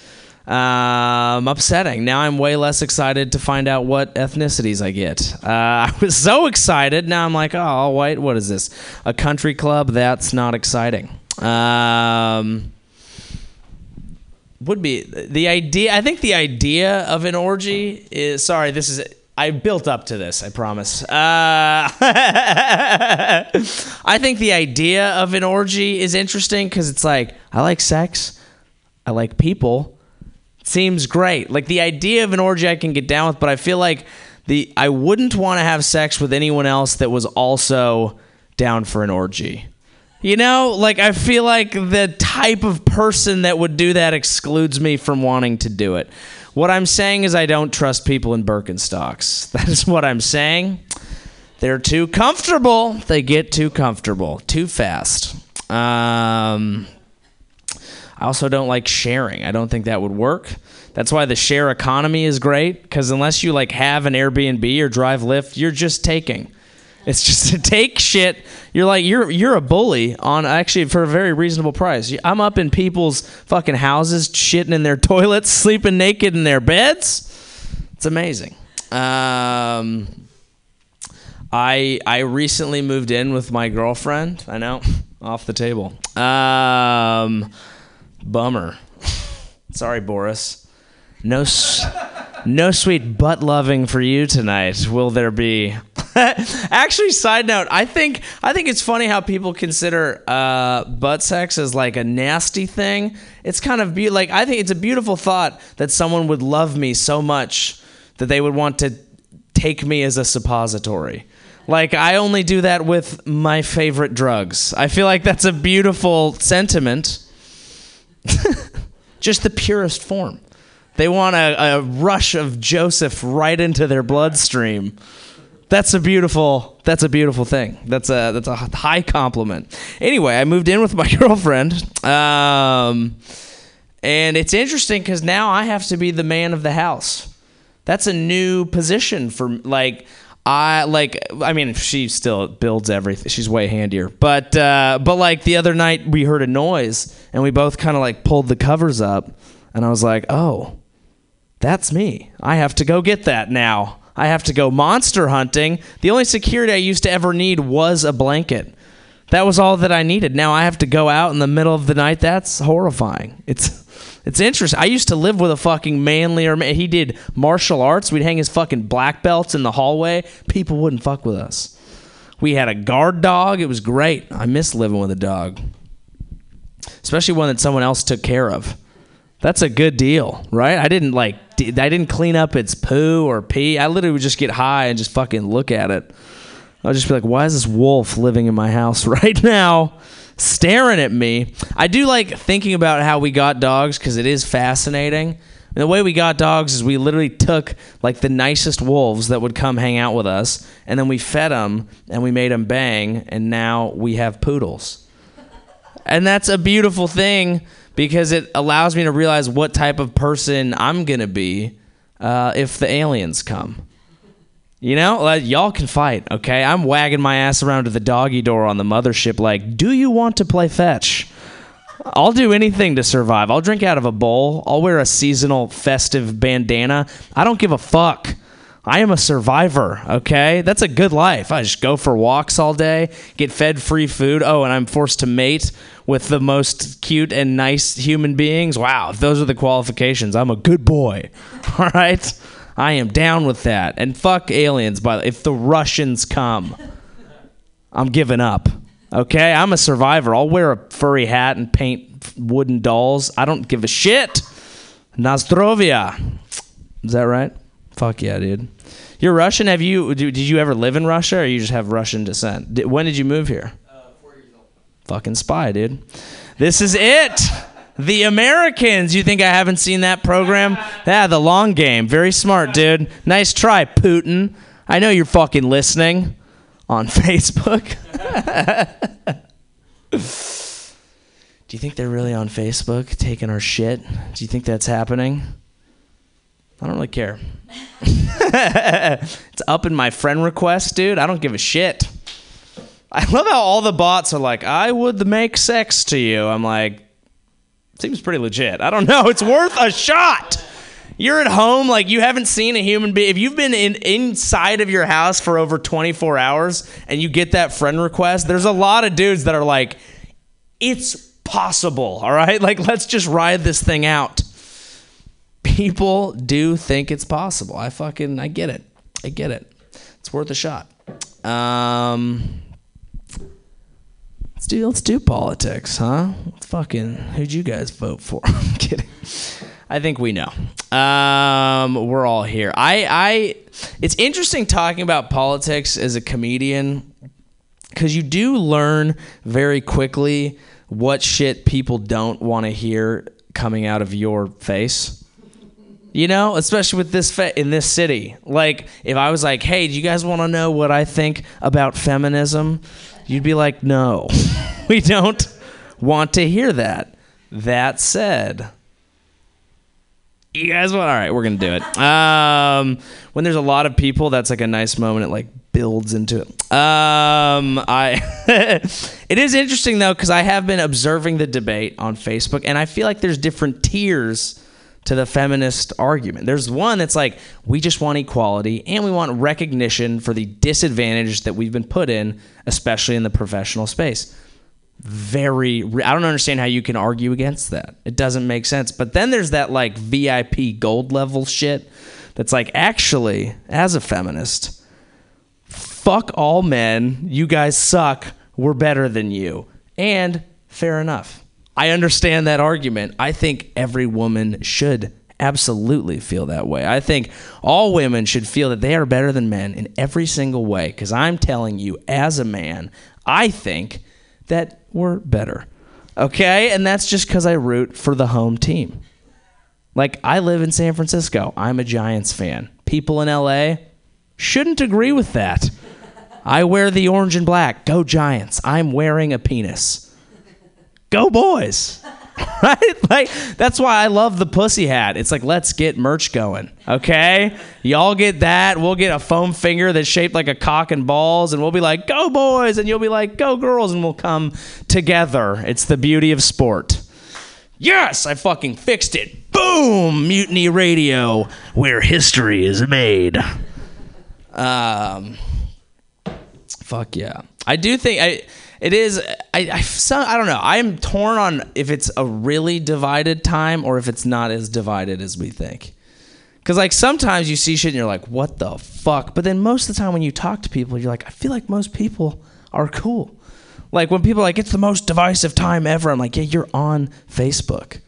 Um, upsetting. Now I'm way less excited to find out what ethnicities I get. Uh, I was so excited. Now I'm like, oh, all white. What is this? A country club? That's not exciting. Um, would be the idea. I think the idea of an orgy is. Sorry, this is I built up to this, I promise. Uh, I think the idea of an orgy is interesting because it's like, I like sex, I like people. Seems great. Like the idea of an orgy I can get down with, but I feel like the I wouldn't want to have sex with anyone else that was also down for an orgy. You know, like I feel like the type of person that would do that excludes me from wanting to do it. What I'm saying is I don't trust people in Birkenstocks. That is what I'm saying. They're too comfortable. They get too comfortable too fast. Um, I also don't like sharing. I don't think that would work. That's why the share economy is great because unless you like have an Airbnb or drive Lyft, you're just taking. It's just to take shit. You're like you're you're a bully on actually for a very reasonable price. I'm up in people's fucking houses, shitting in their toilets, sleeping naked in their beds. It's amazing. Um, I I recently moved in with my girlfriend. I know, off the table. Um, bummer. Sorry, Boris. No. No sweet butt loving for you tonight. Will there be? Actually, side note, I think I think it's funny how people consider uh, butt sex as like a nasty thing. It's kind of be- like I think it's a beautiful thought that someone would love me so much that they would want to take me as a suppository. Like I only do that with my favorite drugs. I feel like that's a beautiful sentiment. just the purest form. They want a, a rush of Joseph right into their bloodstream. That's a beautiful. That's a beautiful thing. That's a that's a high compliment. Anyway, I moved in with my girlfriend, um, and it's interesting because now I have to be the man of the house. That's a new position for like I like. I mean, she still builds everything. She's way handier, but uh, but like the other night we heard a noise and we both kind of like pulled the covers up, and I was like, oh, that's me. I have to go get that now. I have to go monster hunting. The only security I used to ever need was a blanket. That was all that I needed. Now I have to go out in the middle of the night. That's horrifying. It's it's interesting. I used to live with a fucking manlier man. He did martial arts. We'd hang his fucking black belts in the hallway. People wouldn't fuck with us. We had a guard dog. It was great. I miss living with a dog, especially one that someone else took care of. That's a good deal, right? I didn't like I didn't clean up its poo or pee. I literally would just get high and just fucking look at it. I'd just be like, "Why is this wolf living in my house right now, staring at me?" I do like thinking about how we got dogs because it is fascinating. And the way we got dogs is we literally took like the nicest wolves that would come hang out with us, and then we fed them and we made them bang, and now we have poodles. And that's a beautiful thing because it allows me to realize what type of person I'm to be uh, if the aliens come. You know, like, y'all can fight, okay? I'm wagging my ass around to the doggy door on the mothership, like, do you want to play fetch? I'll do anything to survive. I'll drink out of a bowl. I'll wear a seasonal festive bandana. I don't give a fuck. I am a survivor, okay? That's a good life. I just go for walks all day, get fed free food. Oh, and I'm forced to mate with the most cute and nice human beings. Wow, if those are the qualifications. I'm a good boy. All right? I am down with that. And fuck aliens, by the if the Russians come, I'm giving up. Okay? I'm a survivor. I'll wear a furry hat and paint wooden dolls. I don't give a shit. Nostrovia. Is that right? Fuck yeah, dude. You're Russian. Have you? Did you ever live in Russia, or you just have Russian descent? When did you move here? Uh, four years old. Fucking spy, dude. This is it. The Americans. You think I haven't seen that program? Yeah, the long game. Very smart, dude. Nice try, Putin. I know you're fucking listening on Facebook. Do you think they're really on Facebook taking our shit? Do you think that's happening? I don't really care. it's up in my friend request, dude. I don't give a shit. I love how all the bots are like, I would make sex to you. I'm like, seems pretty legit. I don't know. It's worth a shot. You're at home, like you haven't seen a human being. If you've been in inside of your house for over 24 hours and you get that friend request, there's a lot of dudes that are like, it's possible. All right, like let's just ride this thing out people do think it's possible. I fucking I get it. I get it. It's worth a shot. Um Let's do let's do politics, huh? Fucking who'd you guys vote for? I'm kidding. I think we know. Um, we're all here. I, I, it's interesting talking about politics as a comedian because you do learn very quickly what shit people don't want to hear coming out of your face. You know, especially with this fe- in this city. Like, if I was like, "Hey, do you guys want to know what I think about feminism?" You'd be like, "No, we don't want to hear that." That said, you guys want? All right, we're gonna do it. Um, when there's a lot of people, that's like a nice moment. It like builds into it. Um, I. it is interesting though because I have been observing the debate on Facebook, and I feel like there's different tiers to the feminist argument. There's one that's like we just want equality and we want recognition for the disadvantage that we've been put in, especially in the professional space very I don't understand how you can argue against that. It doesn't make sense. But then there's that like VIP gold level shit that's like actually as a feminist fuck all men, you guys suck, we're better than you. And fair enough. I understand that argument. I think every woman should absolutely feel that way. I think all women should feel that they are better than men in every single way cuz I'm telling you as a man, I think that we're better. Okay? And that's just because I root for the home team. Like I live in San Francisco. I'm a Giants fan. People in LA shouldn't agree with that. I wear the orange and black. Go Giants. I'm wearing a penis. Go boys. right? Like that's why I love the pussy hat. It's like let's get merch going. Okay? Y'all get that. We'll get a foam finger that's shaped like a cock and balls and we'll be like, "Go boys." And you'll be like, "Go girls." And we'll come together. It's the beauty of sport. Yes, I fucking fixed it. Boom! Mutiny Radio, where history is made. Um, fuck yeah. I do think I. It is. I. I, so, I don't know. I am torn on if it's a really divided time or if it's not as divided as we think. Because like sometimes you see shit and you're like, what the fuck? But then most of the time when you talk to people, you're like, I feel like most people are cool. Like when people like, it's the most divisive time ever. I'm like, yeah, you're on Facebook.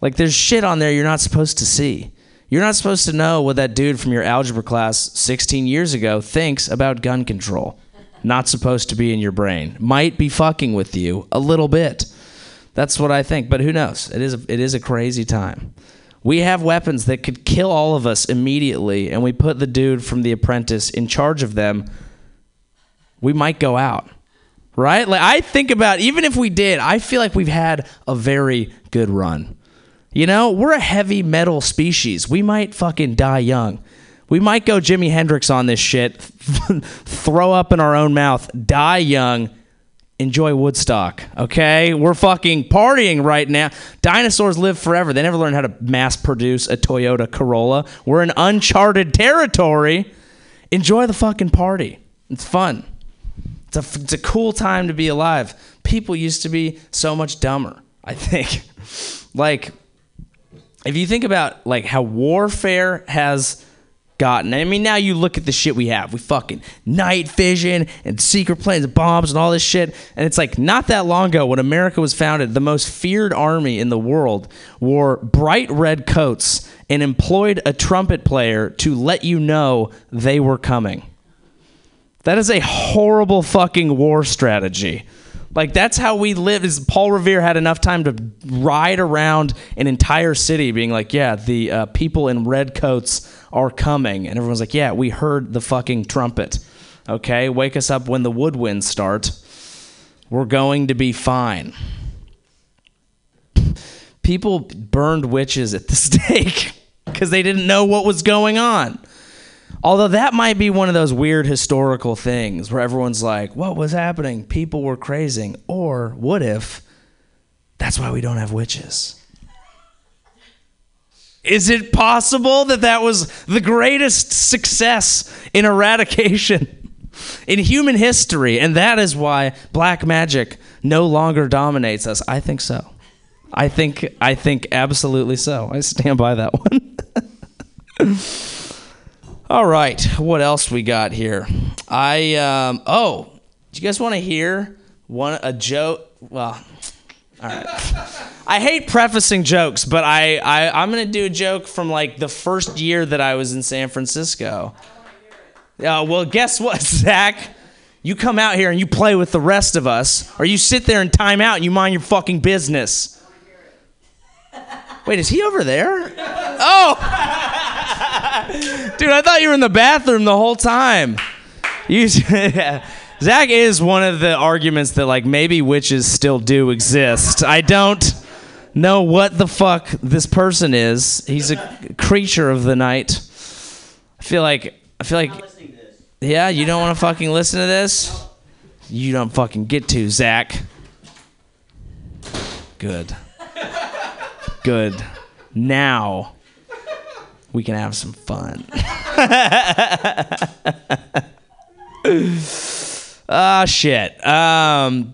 Like there's shit on there you're not supposed to see. You're not supposed to know what that dude from your algebra class 16 years ago thinks about gun control. Not supposed to be in your brain. Might be fucking with you a little bit. That's what I think, but who knows? It is a, it is a crazy time. We have weapons that could kill all of us immediately and we put the dude from The Apprentice in charge of them. We might go out. Right? Like I think about even if we did, I feel like we've had a very good run. You know, we're a heavy metal species. We might fucking die young. We might go Jimi Hendrix on this shit, throw up in our own mouth, die young, enjoy Woodstock. Okay? We're fucking partying right now. Dinosaurs live forever. They never learned how to mass produce a Toyota Corolla. We're in uncharted territory. Enjoy the fucking party. It's fun. It's a, it's a cool time to be alive. People used to be so much dumber, I think. like, if you think about like how warfare has gotten. I mean, now you look at the shit we have. We fucking night vision and secret planes and bombs and all this shit. And it's like not that long ago when America was founded, the most feared army in the world wore bright red coats and employed a trumpet player to let you know they were coming. That is a horrible fucking war strategy. Like that's how we live. Is Paul Revere had enough time to ride around an entire city, being like, "Yeah, the uh, people in red coats are coming," and everyone's like, "Yeah, we heard the fucking trumpet." Okay, wake us up when the woodwinds start. We're going to be fine. People burned witches at the stake because they didn't know what was going on. Although that might be one of those weird historical things where everyone's like, what was happening? People were crazing. Or what if that's why we don't have witches? Is it possible that that was the greatest success in eradication in human history? And that is why black magic no longer dominates us? I think so. I think I think absolutely so. I stand by that one. All right, what else we got here? I um oh, do you guys want to hear one a joke? Well, all right. I hate prefacing jokes, but I, I I'm gonna do a joke from like the first year that I was in San Francisco. Yeah, well, guess what, Zach? You come out here and you play with the rest of us, or you sit there and time out and you mind your fucking business. Wait, is he over there? Oh! Dude, I thought you were in the bathroom the whole time. You, Zach is one of the arguments that like maybe witches still do exist. I don't know what the fuck this person is. He's a creature of the night. I feel like I feel like yeah, you don't want to fucking listen to this. You don't fucking get to Zach. Good. Good. Now we can have some fun. Ah, shit. Um,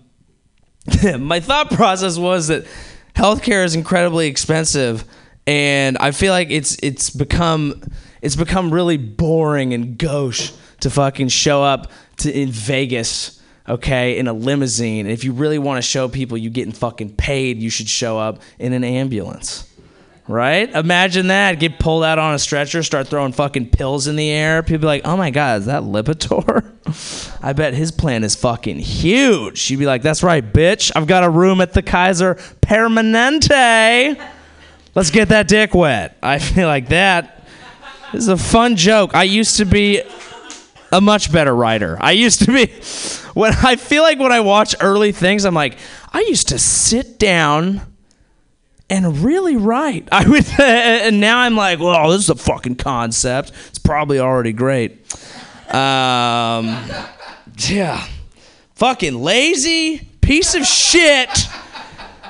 my thought process was that healthcare is incredibly expensive, and I feel like it's it's become it's become really boring and gauche to fucking show up to in Vegas. Okay, in a limousine. If you really want to show people you're getting fucking paid, you should show up in an ambulance right? Imagine that. Get pulled out on a stretcher, start throwing fucking pills in the air. People be like, oh my God, is that Lipitor? I bet his plan is fucking huge. She'd be like, that's right, bitch. I've got a room at the Kaiser Permanente. Let's get that dick wet. I feel like that is a fun joke. I used to be a much better writer. I used to be when I feel like when I watch early things, I'm like, I used to sit down and really right. I would, and now I'm like, well, this is a fucking concept. It's probably already great. Um, yeah, fucking lazy piece of shit.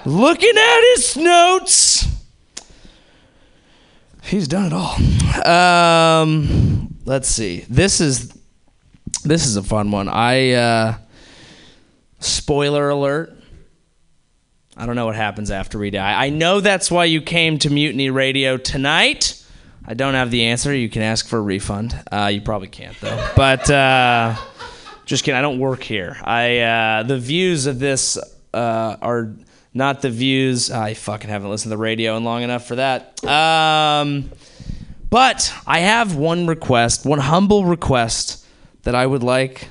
Looking at his notes. He's done it all. Um, let's see. This is this is a fun one. I uh, spoiler alert. I don't know what happens after we die. I know that's why you came to Mutiny Radio tonight. I don't have the answer. You can ask for a refund. Uh, you probably can't though. But uh, just kidding. I don't work here. I uh, the views of this uh, are not the views. I fucking haven't listened to the radio in long enough for that. Um, but I have one request, one humble request that I would like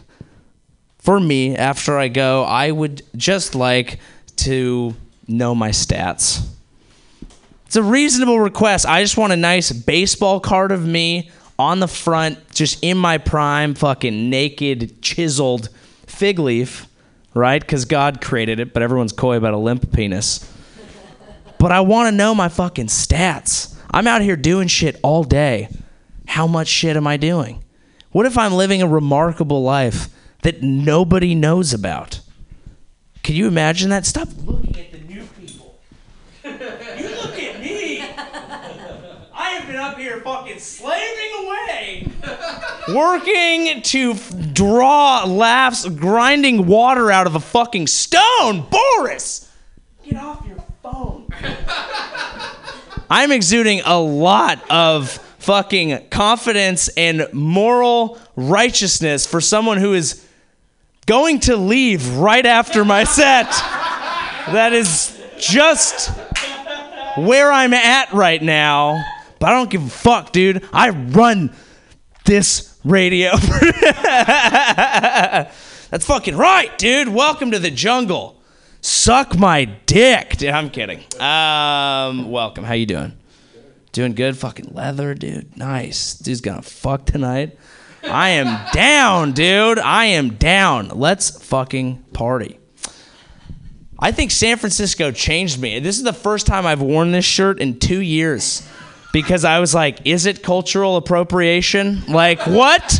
for me after I go. I would just like to know my stats. It's a reasonable request. I just want a nice baseball card of me on the front, just in my prime, fucking naked, chiseled fig leaf, right? Because God created it, but everyone's coy about a limp penis. But I want to know my fucking stats. I'm out here doing shit all day. How much shit am I doing? What if I'm living a remarkable life that nobody knows about? Can you imagine that? Stop looking at the new people. you look at me. I have been up here fucking slaving away, working to f- draw laughs, grinding water out of a fucking stone. Boris, get off your phone. I'm exuding a lot of fucking confidence and moral righteousness for someone who is going to leave right after my set. That is just where I'm at right now. But I don't give a fuck, dude. I run this radio. That's fucking right, dude. Welcome to the jungle. Suck my dick. Dude, I'm kidding. Um, welcome. How you doing? Doing good? Fucking leather, dude. Nice. Dude's gonna fuck tonight. I am down, dude. I am down. Let's fucking party. I think San Francisco changed me. This is the first time I've worn this shirt in two years because I was like, is it cultural appropriation? Like, what?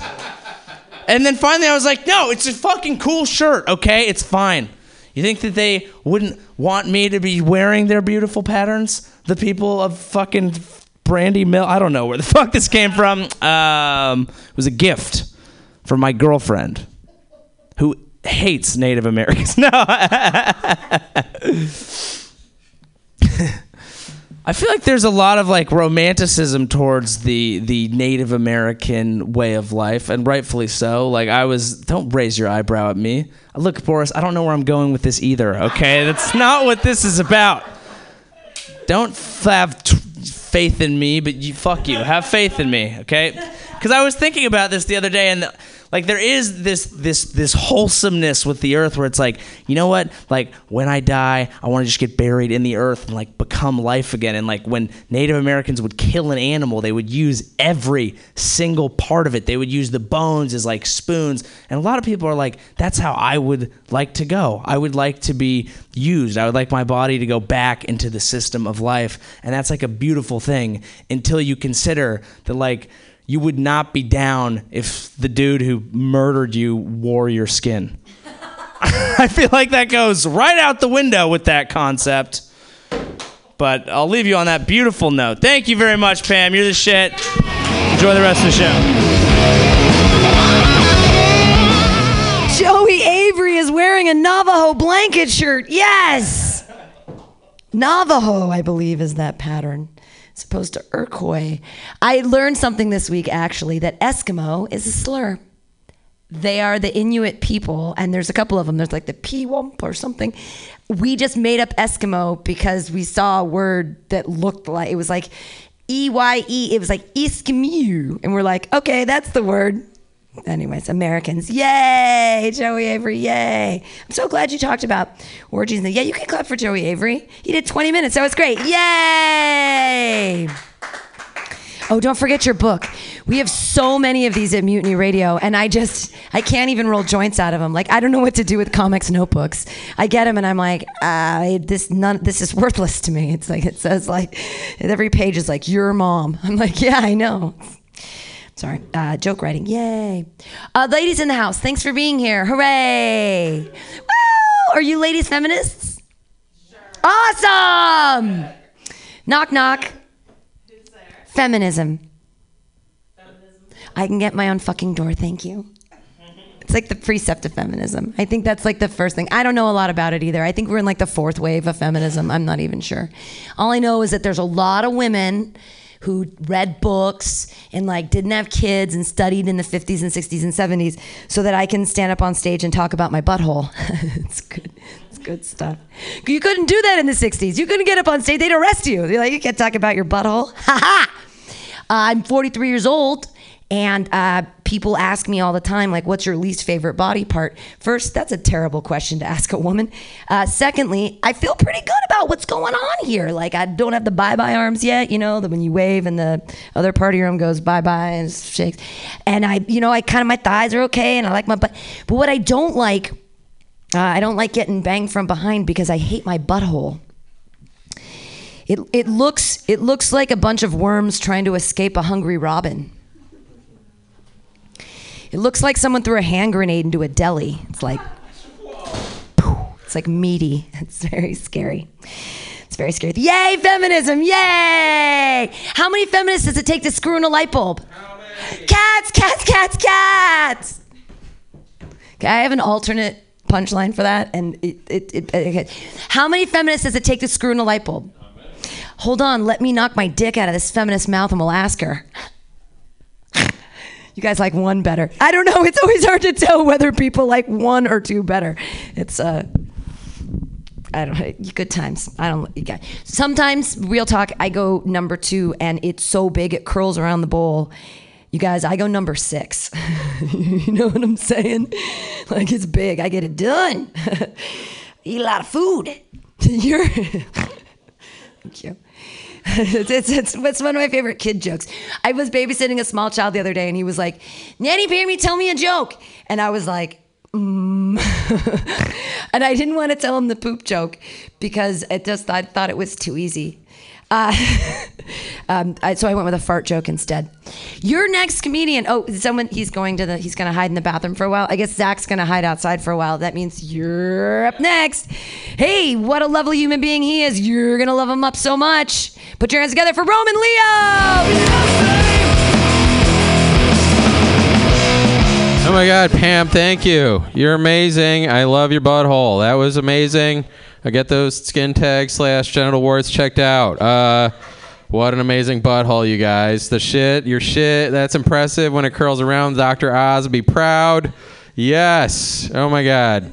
And then finally I was like, no, it's a fucking cool shirt, okay? It's fine. You think that they wouldn't want me to be wearing their beautiful patterns? The people of fucking Brandy Mill. I don't know where the fuck this came from. Um, it was a gift from my girlfriend who hates Native Americans. No. I feel like there's a lot of like romanticism towards the the Native American way of life, and rightfully so. Like I was, don't raise your eyebrow at me. Look, Boris, I don't know where I'm going with this either. Okay, that's not what this is about. Don't have faith in me, but you fuck you. Have faith in me, okay? Because I was thinking about this the other day, and like there is this this this wholesomeness with the earth where it's like, you know what? Like when I die, I want to just get buried in the earth and like become life again. And like when Native Americans would kill an animal, they would use every single part of it. They would use the bones as like spoons. And a lot of people are like, that's how I would like to go. I would like to be used. I would like my body to go back into the system of life. And that's like a beautiful thing until you consider that like you would not be down if the dude who murdered you wore your skin. I feel like that goes right out the window with that concept. But I'll leave you on that beautiful note. Thank you very much, Pam. You're the shit. Enjoy the rest of the show. Joey Avery is wearing a Navajo blanket shirt. Yes! Navajo, I believe, is that pattern. As opposed to Iroquois. I learned something this week, actually, that Eskimo is a slur. They are the Inuit people, and there's a couple of them. There's like the Pewump or something. We just made up Eskimo because we saw a word that looked like it was like E Y E. It was like Iskmu, and we're like, okay, that's the word. Anyways, Americans, yay! Joey Avery, yay! I'm so glad you talked about orgies. Yeah, you can clap for Joey Avery. He did 20 minutes. That was great. Yay! Oh, don't forget your book. We have so many of these at Mutiny Radio, and I just I can't even roll joints out of them. Like I don't know what to do with comics notebooks. I get them, and I'm like, uh, this none. This is worthless to me. It's like it says like every page is like your mom. I'm like, yeah, I know. Sorry, uh, joke writing. Yay, uh, ladies in the house. Thanks for being here. Hooray! Woo! Are you ladies feminists? Sure. Awesome! Knock knock. Feminism. Feminism. I can get my own fucking door, thank you. It's like the precept of feminism. I think that's like the first thing. I don't know a lot about it either. I think we're in like the fourth wave of feminism. I'm not even sure. All I know is that there's a lot of women who read books and like didn't have kids and studied in the 50s and 60s and 70s so that I can stand up on stage and talk about my butthole. it's good. It's good stuff. You couldn't do that in the 60s. You couldn't get up on stage. They'd arrest you. They're like, you can't talk about your butthole. Ha ha! I'm 43 years old, and uh, people ask me all the time, like, what's your least favorite body part? First, that's a terrible question to ask a woman. Uh, secondly, I feel pretty good about what's going on here. Like, I don't have the bye bye arms yet, you know, that when you wave and the other part of your arm goes bye bye and shakes. And I, you know, I kind of, my thighs are okay, and I like my butt. But what I don't like, uh, I don't like getting banged from behind because I hate my butthole. It, it looks it looks like a bunch of worms trying to escape a hungry robin. It looks like someone threw a hand grenade into a deli. It's like it's like meaty. It's very scary. It's very scary. Yay, feminism! Yay! How many feminists does it take to screw in a light bulb? Cats, cats, cats, cats! Okay, I have an alternate punchline for that, and it, it, it, okay. How many feminists does it take to screw in a light bulb? Hold on, let me knock my dick out of this feminist mouth and we'll ask her. You guys like one better. I don't know. It's always hard to tell whether people like one or two better. It's uh I don't. Good times. I don't. You guys. Sometimes, real talk. I go number two, and it's so big it curls around the bowl. You guys, I go number six. you know what I'm saying? Like it's big. I get it done. Eat a lot of food. You're. Thank you. it's, it's, it's, one of my favorite kid jokes. I was babysitting a small child the other day, and he was like, "Nanny, Pammy, tell me a joke," and I was like, mm. and I didn't want to tell him the poop joke because it just I thought it was too easy. Uh, um, I, so I went with a fart joke instead. Your next comedian. Oh, someone. He's going to the. He's going to hide in the bathroom for a while. I guess Zach's going to hide outside for a while. That means you're up next. Hey, what a lovely human being he is. You're going to love him up so much. Put your hands together for Roman Leo. Oh my God, Pam, thank you. You're amazing. I love your butthole. That was amazing. I get those skin tags slash genital warts checked out. Uh, what an amazing butthole, you guys. The shit, your shit, that's impressive. When it curls around, Dr. Oz will be proud. Yes. Oh my God.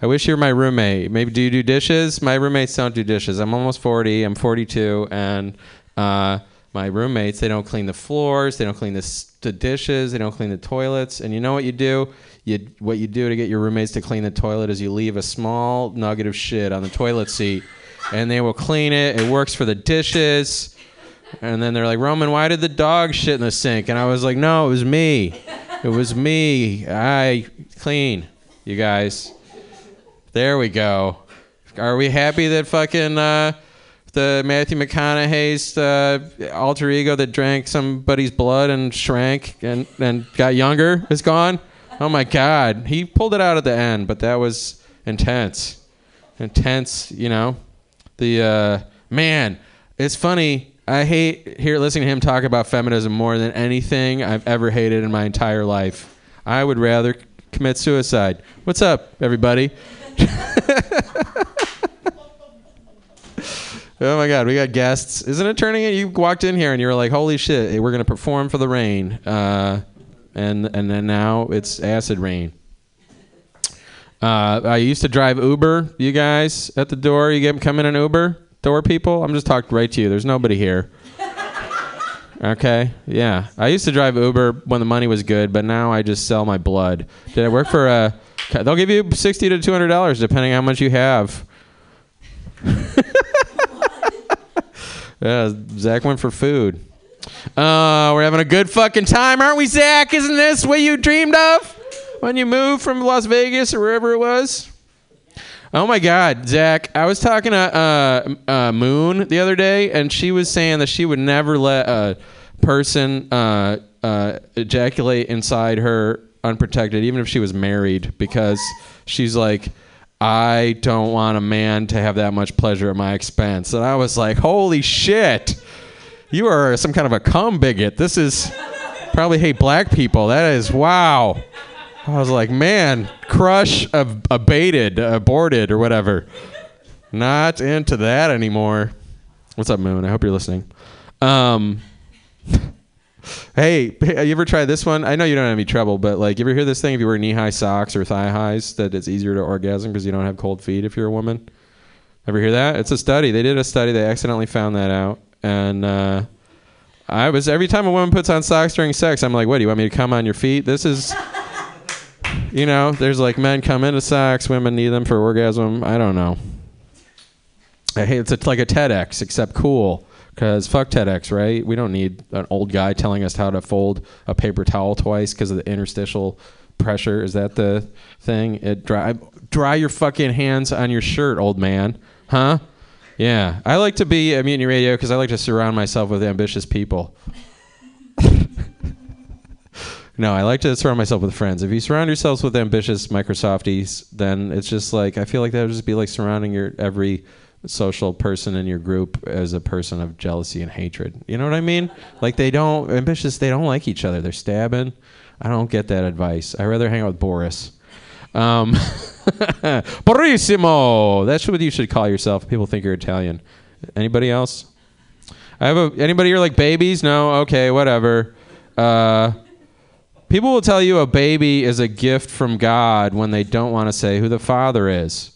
I wish you were my roommate. Maybe do you do dishes? My roommates don't do dishes. I'm almost 40. I'm 42, and uh, my roommates they don't clean the floors. They don't clean the, the dishes. They don't clean the toilets. And you know what you do? You what you do to get your roommates to clean the toilet is you leave a small nugget of shit on the toilet seat, and they will clean it. It works for the dishes. And then they're like, Roman, why did the dog shit in the sink? And I was like, No, it was me. It was me. I clean. You guys. There we go. Are we happy that fucking uh, the Matthew McConaughey's uh, alter ego that drank somebody's blood and shrank and, and got younger is gone? Oh my God. He pulled it out at the end, but that was intense. Intense, you know? The, uh, man, it's funny. I hate here listening to him talk about feminism more than anything I've ever hated in my entire life. I would rather commit suicide. What's up, everybody? Oh my God, we got guests. Isn't it turning? You walked in here and you were like, "Holy shit, we're gonna perform for the rain," uh, and and then now it's acid rain. Uh, I used to drive Uber. You guys at the door, you get come in an Uber door people. I'm just talking right to you. There's nobody here. Okay, yeah. I used to drive Uber when the money was good, but now I just sell my blood. Did I work for a? They'll give you sixty to two hundred dollars depending how much you have. yeah, Zach went for food. Uh, we're having a good fucking time, aren't we, Zach? Isn't this what you dreamed of when you moved from Las Vegas or wherever it was? Oh my God, Zach! I was talking to uh, uh, Moon the other day, and she was saying that she would never let a person uh, uh, ejaculate inside her unprotected, even if she was married, because she's like, I don't want a man to have that much pleasure at my expense. And I was like, holy shit! You are some kind of a cum bigot. This is probably hate black people. That is wow. I was like, man, crush ab- abated, aborted, or whatever. Not into that anymore. What's up, Moon? I hope you're listening. Um, hey, you ever try this one? I know you don't have any trouble, but like, you ever hear this thing? If you wear knee-high socks or thigh highs, that it's easier to orgasm because you don't have cold feet if you're a woman. Ever hear that? It's a study. They did a study. They accidentally found that out, and uh, I was every time a woman puts on socks during sex, I'm like, what? Do you want me to come on your feet? This is you know, there's like men come into socks, women need them for orgasm. I don't know. I hate it's a, like a TEDx except cool because fuck TEDx, right? We don't need an old guy telling us how to fold a paper towel twice because of the interstitial pressure. Is that the thing? It dry dry your fucking hands on your shirt, old man. Huh? Yeah, I like to be a mutiny radio because I like to surround myself with ambitious people. No, I like to surround myself with friends. If you surround yourselves with ambitious Microsofties, then it's just like I feel like that would just be like surrounding your every social person in your group as a person of jealousy and hatred. You know what I mean? Like they don't ambitious. They don't like each other. They're stabbing. I don't get that advice. I rather hang out with Boris. Um, Borissimo. That's what you should call yourself. People think you're Italian. Anybody else? I have a anybody here like babies? No. Okay. Whatever. Uh, People will tell you a baby is a gift from God when they don't want to say who the father is.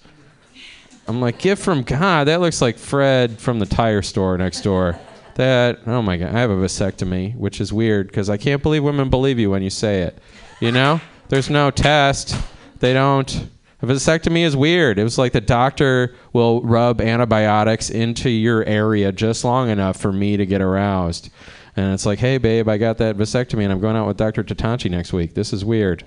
I'm like, gift from God? That looks like Fred from the tire store next door. That, oh my God, I have a vasectomy, which is weird because I can't believe women believe you when you say it. You know? There's no test. They don't. A vasectomy is weird. It was like the doctor will rub antibiotics into your area just long enough for me to get aroused. And it's like, hey, babe, I got that vasectomy and I'm going out with Dr. Tatanchi next week. This is weird.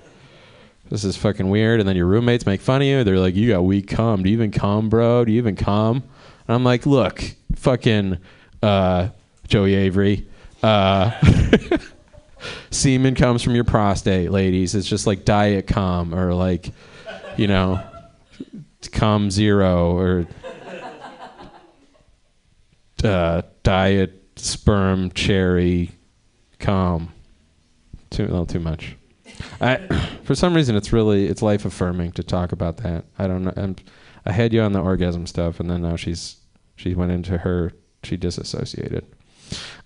This is fucking weird. And then your roommates make fun of you. They're like, you got weak cum. Do you even cum, bro? Do you even cum? And I'm like, look, fucking uh, Joey Avery. Uh, semen comes from your prostate, ladies. It's just like diet cum or like, you know, cum zero or uh, diet sperm cherry cum. Too a little too much. I, for some reason, it's really it's life affirming to talk about that. I don't know. I'm, I had you on the orgasm stuff, and then now she's she went into her she disassociated.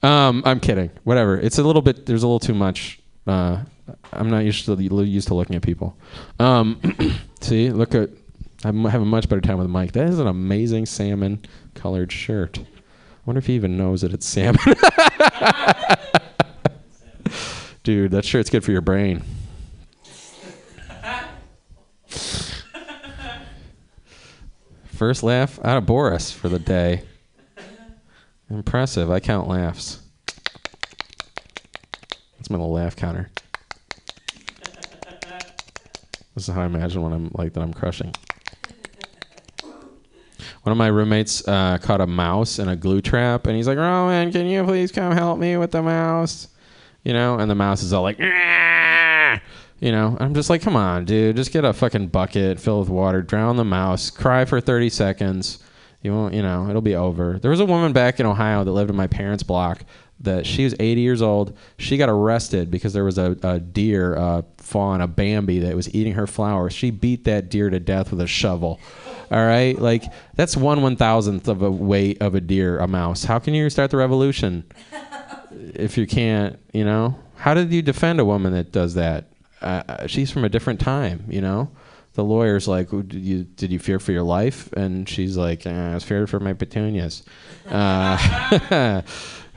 Um, I'm kidding. Whatever. It's a little bit. There's a little too much. Uh, I'm not used to used to looking at people. Um, see, look at. I'm having a much better time with Mike. That is an amazing salmon colored shirt. I wonder if he even knows that it's salmon. Dude, that shirt's good for your brain. First laugh out of Boris for the day. Impressive. I count laughs. That's my little laugh counter. This is how I imagine when I'm like that I'm crushing. One of my roommates uh, caught a mouse in a glue trap, and he's like, "Roman, can you please come help me with the mouse?" You know, and the mouse is all like, "Ah!" you know. I'm just like, "Come on, dude, just get a fucking bucket, fill with water, drown the mouse, cry for 30 seconds. You won't, you know, it'll be over." There was a woman back in Ohio that lived in my parents' block. That she was 80 years old. She got arrested because there was a, a deer, a fawn, a Bambi that was eating her flowers. She beat that deer to death with a shovel. All right, like that's one one thousandth of a weight of a deer, a mouse. How can you start the revolution if you can't? You know, how did you defend a woman that does that? Uh, she's from a different time. You know, the lawyer's like, "Did you did you fear for your life?" And she's like, uh, "I was feared for my petunias." Uh,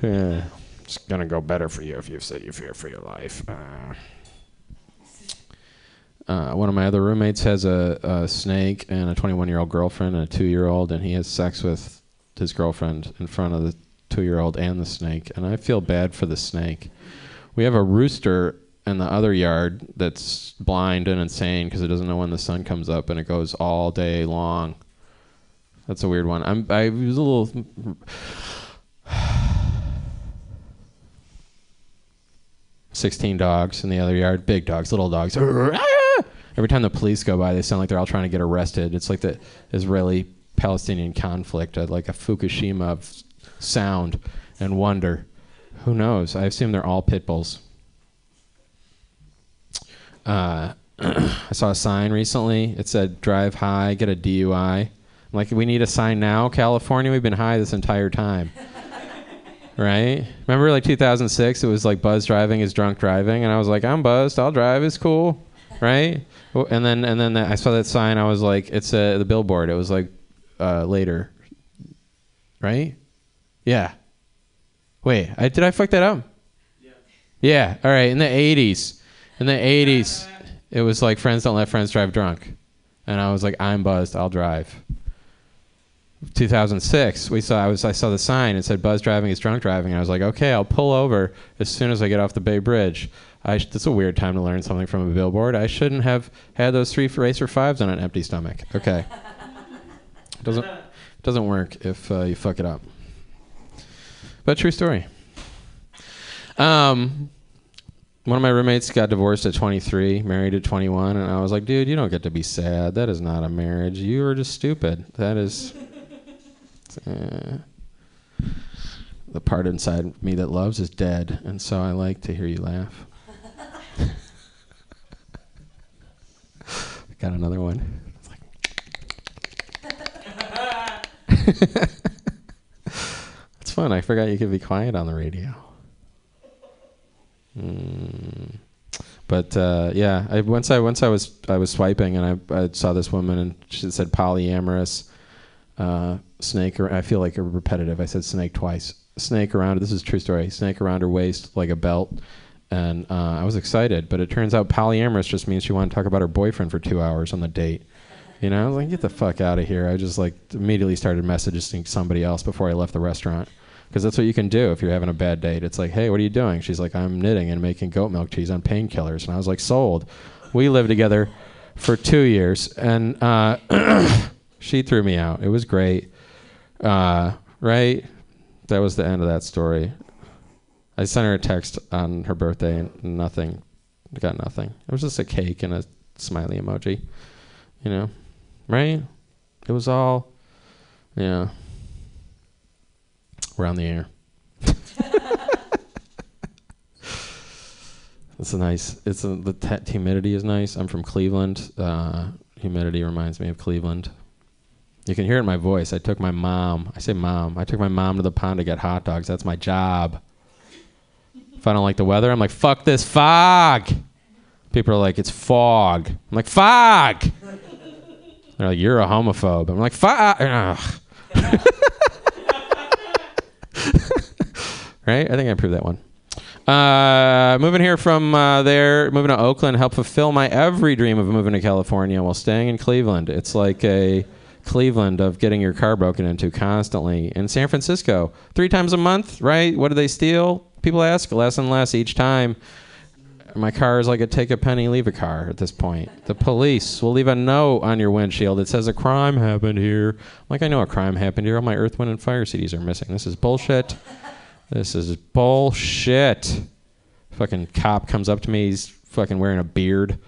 yeah. it's gonna go better for you if you said you fear for your life. Uh, uh, one of my other roommates has a, a snake and a 21 year old girlfriend and a two year old, and he has sex with his girlfriend in front of the two year old and the snake. And I feel bad for the snake. We have a rooster in the other yard that's blind and insane because it doesn't know when the sun comes up and it goes all day long. That's a weird one. I'm I was a little. Sixteen dogs in the other yard, big dogs, little dogs. Every time the police go by, they sound like they're all trying to get arrested. It's like the Israeli-Palestinian conflict, uh, like a Fukushima sound and wonder. Who knows? I assume they're all pit bulls. Uh, I saw a sign recently. It said "Drive high, get a DUI." I'm like, we need a sign now, California. We've been high this entire time, right? Remember, like 2006, it was like buzz driving is drunk driving, and I was like, I'm buzzed. I'll drive. It's cool, right? And then and then I saw that sign. I was like, it's uh, the billboard. It was like uh, later, right? Yeah. Wait, I, did I fuck that up? Yeah. Yeah. All right. In the 80s, in the 80s, it was like friends don't let friends drive drunk, and I was like, I'm buzzed. I'll drive. 2006, we saw. I was. I saw the sign. It said "Buzz driving is drunk driving." And I was like, "Okay, I'll pull over as soon as I get off the Bay Bridge." I. Sh- that's a weird time to learn something from a billboard. I shouldn't have had those three racer fives on an empty stomach. Okay. doesn't doesn't work if uh, you fuck it up. But true story. Um, one of my roommates got divorced at 23, married at 21, and I was like, dude, you don't get to be sad. That is not a marriage. You are just stupid. That is. Uh, the part inside me that loves is dead, and so I like to hear you laugh. Got another one. It's fun. I forgot you could be quiet on the radio. Mm. But uh, yeah, I, once I once I was I was swiping and I, I saw this woman and she said polyamorous uh, snake. I feel like a repetitive. I said snake twice. Snake around. This is true story. Snake around her waist like a belt, and uh, I was excited. But it turns out polyamorous just means she wanted to talk about her boyfriend for two hours on the date. You know, I was like, get the fuck out of here. I just like immediately started messaging somebody else before I left the restaurant. Because that's what you can do if you're having a bad date. It's like, hey, what are you doing? She's like, I'm knitting and making goat milk cheese on painkillers. And I was like, sold. We lived together for two years, and uh, she threw me out. It was great. Uh, right? That was the end of that story. I sent her a text on her birthday, and nothing. Got nothing. It was just a cake and a smiley emoji. You know, right? It was all, yeah. We're on the air. it's a nice. It's a, the t- humidity is nice. I'm from Cleveland. Uh, humidity reminds me of Cleveland. You can hear it in my voice. I took my mom. I say mom. I took my mom to the pond to get hot dogs. That's my job. If I don't like the weather, I'm like fuck this fog. People are like it's fog. I'm like fog. They're like you're a homophobe. I'm like fog. Right? I think I proved that one. Uh, moving here from uh, there, moving to Oakland, help fulfill my every dream of moving to California while staying in Cleveland. It's like a Cleveland of getting your car broken into constantly. In San Francisco, three times a month, right? What do they steal? People ask less and less each time. My car is like a take a penny, leave a car at this point. The police will leave a note on your windshield that says a crime happened here. I'm like, I know a crime happened here. All my Earth, Wind, and Fire CDs are missing. This is bullshit. This is bullshit. Fucking cop comes up to me. He's fucking wearing a beard.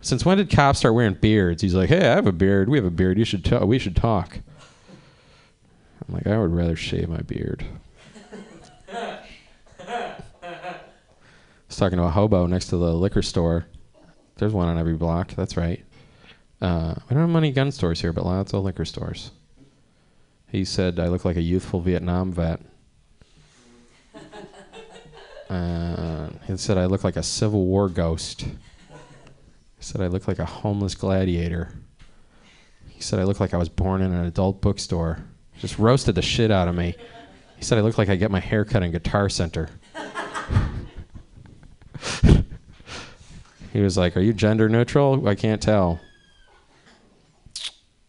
Since when did cops start wearing beards? He's like, hey, I have a beard. We have a beard. You should talk. We should talk. I'm like, I would rather shave my beard. I was talking to a hobo next to the liquor store. There's one on every block. That's right. Uh, we don't have many gun stores here, but lots of liquor stores. He said I look like a youthful Vietnam vet. Uh, he said I look like a Civil War ghost. He said I look like a homeless gladiator. He said I look like I was born in an adult bookstore. Just roasted the shit out of me. He said I look like I get my hair cut in Guitar Center. he was like, "Are you gender neutral? I can't tell."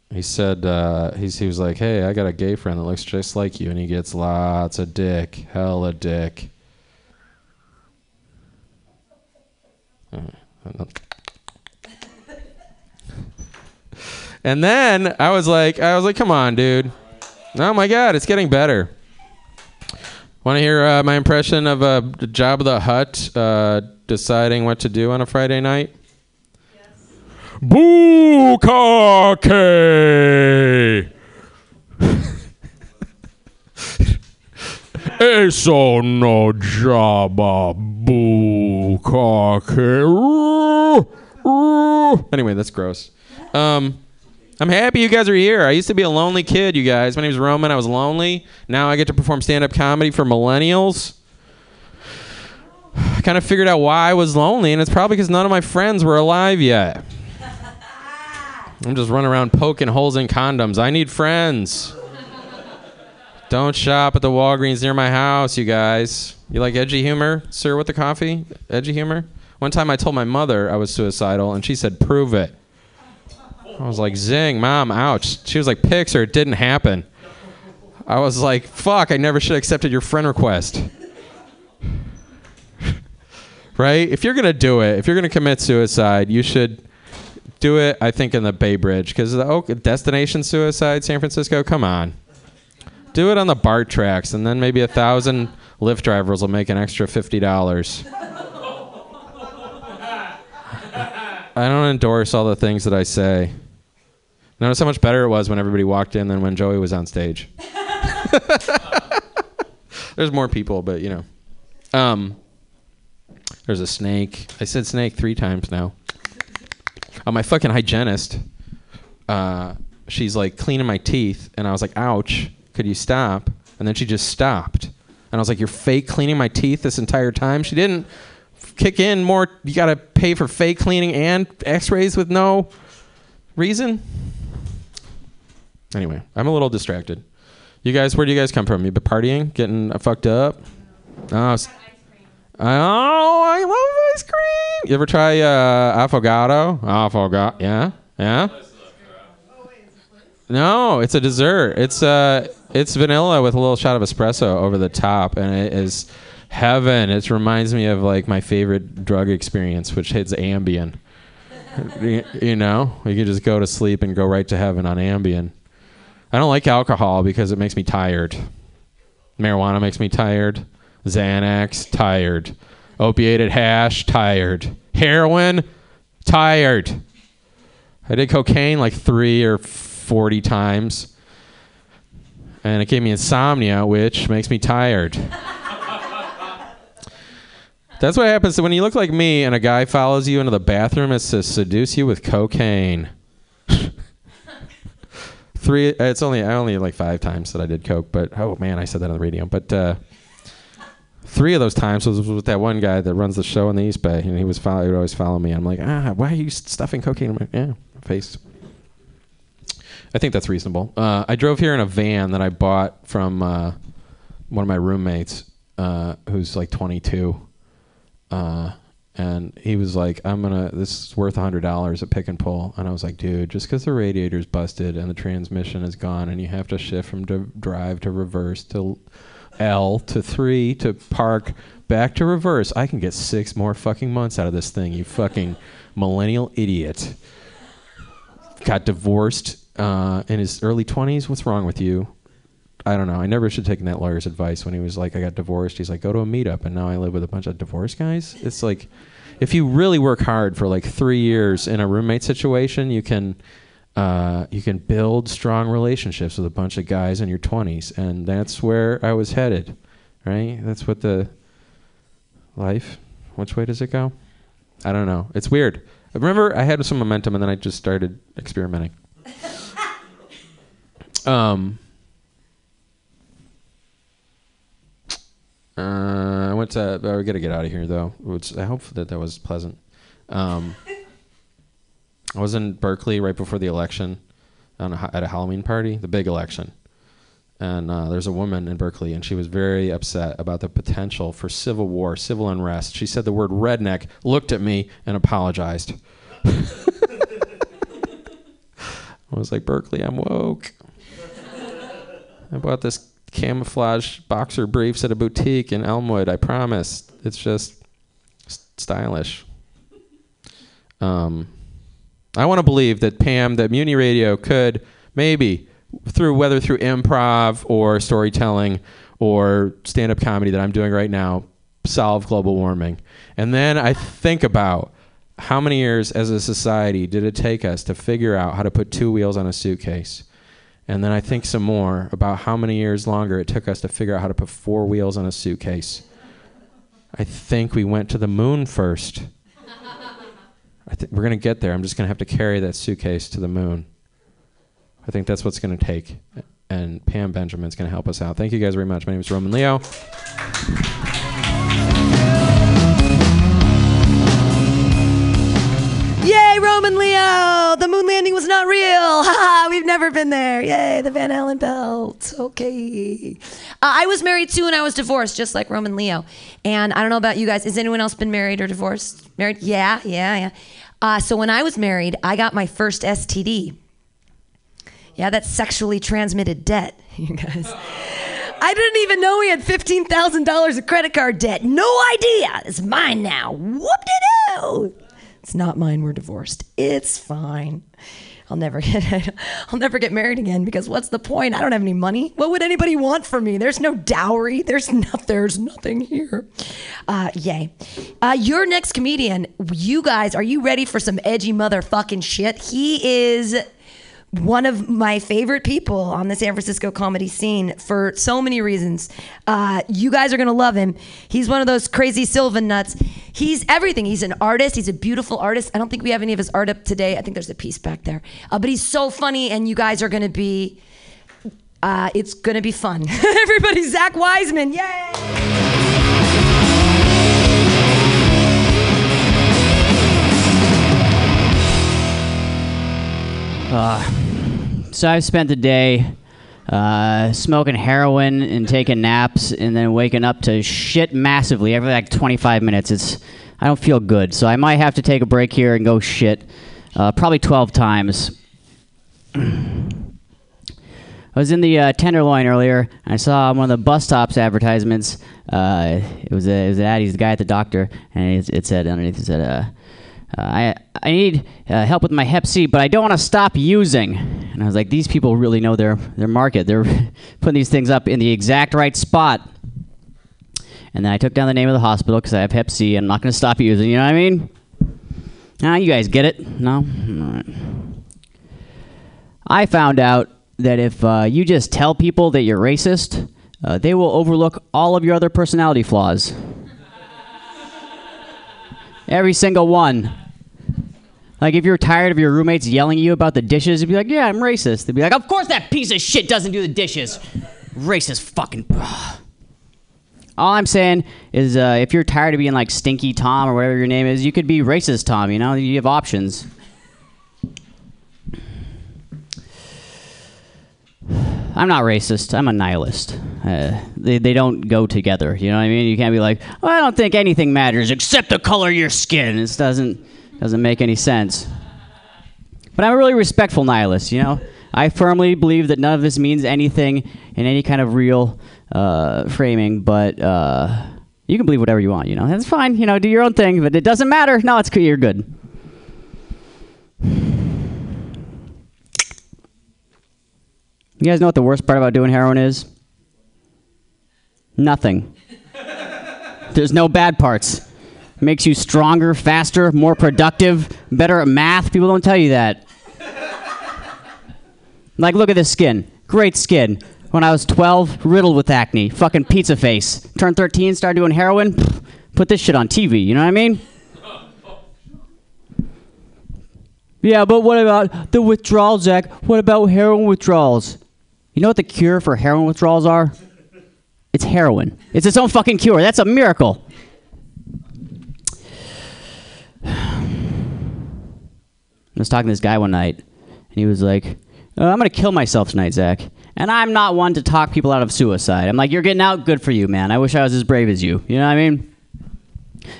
He said uh, he's, he was like, "Hey, I got a gay friend that looks just like you, and he gets lots of dick, hell hella dick." And then I was like, I was like, come on, dude. Oh my God, it's getting better. Want to hear uh, my impression of uh, Jabba the Hutt uh, deciding what to do on a Friday night? Bukake! Eso no Jabba Bukake. Anyway, that's gross. Um, I'm happy you guys are here. I used to be a lonely kid, you guys. My name is Roman. I was lonely. Now I get to perform stand up comedy for millennials. I kind of figured out why I was lonely, and it's probably because none of my friends were alive yet. I'm just running around poking holes in condoms. I need friends. Don't shop at the Walgreens near my house, you guys. You like edgy humor, sir, with the coffee? Edgy humor? One time I told my mother I was suicidal, and she said, prove it. I was like, zing, mom, ouch. She was like, pics or it didn't happen. I was like, fuck, I never should have accepted your friend request. right? If you're going to do it, if you're going to commit suicide, you should do it, I think, in the Bay Bridge. Because the oh, destination suicide, San Francisco, come on. Do it on the BART tracks, and then maybe a thousand Lyft drivers will make an extra $50. I don't endorse all the things that I say. Notice how much better it was when everybody walked in than when Joey was on stage. There's more people, but you know. Um, there's a snake. I said snake three times now. Oh, my fucking hygienist. Uh, she's like cleaning my teeth, and I was like, "Ouch! Could you stop?" And then she just stopped, and I was like, "You're fake cleaning my teeth this entire time." She didn't kick in more. You gotta pay for fake cleaning and X-rays with no reason. Anyway, I'm a little distracted. You guys, where do you guys come from? You been partying, getting uh, fucked up? Oh, oh, I love ice cream. You ever try uh, affogato? Affogato, yeah, yeah. No, it's a dessert. It's uh, it's vanilla with a little shot of espresso over the top, and it is heaven. It reminds me of like my favorite drug experience, which hits Ambien. you, know, you can just go to sleep and go right to heaven on Ambien. I don't like alcohol because it makes me tired. Marijuana makes me tired. Xanax, tired. Opiated hash, tired. Heroin, tired. I did cocaine like three or 40 times. And it gave me insomnia, which makes me tired. That's what happens when you look like me and a guy follows you into the bathroom. It's to seduce you with cocaine. Three. It's only I only like five times that I did coke, but oh man, I said that on the radio. But uh, three of those times was with that one guy that runs the show in the East Bay, and he was follow, he would always follow me. I'm like, ah, why are you stuffing cocaine in my yeah face? I think that's reasonable. Uh, I drove here in a van that I bought from uh, one of my roommates, uh, who's like 22 uh, and he was like, "I'm gonna. This is worth hundred dollars at pick and pull." And I was like, "Dude, just because the radiator's busted and the transmission is gone, and you have to shift from drive to reverse to L to three to park back to reverse, I can get six more fucking months out of this thing. You fucking millennial idiot." Got divorced uh, in his early 20s. What's wrong with you? I don't know. I never should have taken that lawyer's advice when he was like, I got divorced. He's like, go to a meetup, and now I live with a bunch of divorced guys. It's like, if you really work hard for like three years in a roommate situation, you can, uh, you can build strong relationships with a bunch of guys in your 20s, and that's where I was headed, right? That's what the life. Which way does it go? I don't know. It's weird. I remember I had some momentum, and then I just started experimenting. Um. Uh, I went to. I gotta get out of here though. Which I hope that that was pleasant. Um, I was in Berkeley right before the election, on a, at a Halloween party, the big election, and uh, there's a woman in Berkeley, and she was very upset about the potential for civil war, civil unrest. She said the word redneck, looked at me, and apologized. I was like, Berkeley, I'm woke. I bought this camouflage boxer briefs at a boutique in Elmwood. I promise. It's just stylish. Um, I want to believe that Pam, that Mutiny Radio could maybe through whether through improv or storytelling or stand-up comedy that I'm doing right now solve global warming. And then I think about how many years as a society did it take us to figure out how to put two wheels on a suitcase? And then I think some more about how many years longer it took us to figure out how to put four wheels on a suitcase. I think we went to the moon first. I think we're going to get there. I'm just going to have to carry that suitcase to the moon. I think that's what's going to take. And Pam Benjamin's going to help us out. Thank you guys very much. My name is Roman Leo. Roman The moon landing was not real. Haha, we've never been there. Yay, the Van Allen belt. Okay. Uh, I was married too, and I was divorced, just like Roman Leo. And I don't know about you guys. Has anyone else been married or divorced? Married? Yeah, yeah, yeah. Uh, so when I was married, I got my first STD. Yeah, that's sexually transmitted debt, you guys. I didn't even know we had $15,000 of credit card debt. No idea. It's mine now. Whoop de doo. It's not mine. We're divorced. It's fine. I'll never get I'll never get married again because what's the point? I don't have any money. What would anybody want from me? There's no dowry. There's not there's nothing here. Uh, yay. Uh, your next comedian, you guys, are you ready for some edgy motherfucking shit? He is one of my favorite people on the San Francisco comedy scene for so many reasons. Uh, you guys are gonna love him. He's one of those crazy Sylvan nuts. He's everything. He's an artist. He's a beautiful artist. I don't think we have any of his art up today. I think there's a piece back there. Uh, but he's so funny, and you guys are gonna be. Uh, it's gonna be fun. Everybody, Zach Wiseman, yay! Uh, so I've spent the day uh, smoking heroin and taking naps, and then waking up to shit massively every like 25 minutes. It's I don't feel good, so I might have to take a break here and go shit, uh, probably 12 times. I was in the uh, Tenderloin earlier. And I saw one of the bus stops advertisements. Uh, it was a, it was an ad. He's the guy at the doctor, and it, it said underneath it said, uh, "I I need uh, help with my Hep C, but I don't want to stop using." And I was like, "These people really know their their market. They're putting these things up in the exact right spot." And then I took down the name of the hospital because I have Hep C. and I'm not going to stop using. You know what I mean? Ah, you guys get it? No. All right. I found out that if uh, you just tell people that you're racist, uh, they will overlook all of your other personality flaws. Every single one. Like if you're tired of your roommates yelling at you about the dishes, you'd be like, "Yeah, I'm racist." They'd be like, "Of course that piece of shit doesn't do the dishes." Racist fucking. All I'm saying is, uh, if you're tired of being like Stinky Tom or whatever your name is, you could be racist Tom. You know, you have options. I'm not racist. I'm a nihilist. Uh, they, they don't go together. You know what I mean? You can't be like, well, I don't think anything matters except the color of your skin. This doesn't doesn't make any sense. But I'm a really respectful nihilist. You know, I firmly believe that none of this means anything in any kind of real uh, framing. But uh, you can believe whatever you want. You know, that's fine. You know, do your own thing. But it doesn't matter. No, it's you're good. You guys know what the worst part about doing heroin is? Nothing. There's no bad parts. Makes you stronger, faster, more productive, better at math. People don't tell you that. Like, look at this skin. Great skin. When I was 12, riddled with acne. Fucking pizza face. Turned 13, started doing heroin. Put this shit on TV, you know what I mean? Yeah, but what about the withdrawal, Zach? What about heroin withdrawals? You know what the cure for heroin withdrawals are? It's heroin. It's its own fucking cure. That's a miracle. I was talking to this guy one night, and he was like, uh, "I'm gonna kill myself tonight, Zach." And I'm not one to talk people out of suicide. I'm like, you're getting out, good for you, man. I wish I was as brave as you. You know what I mean?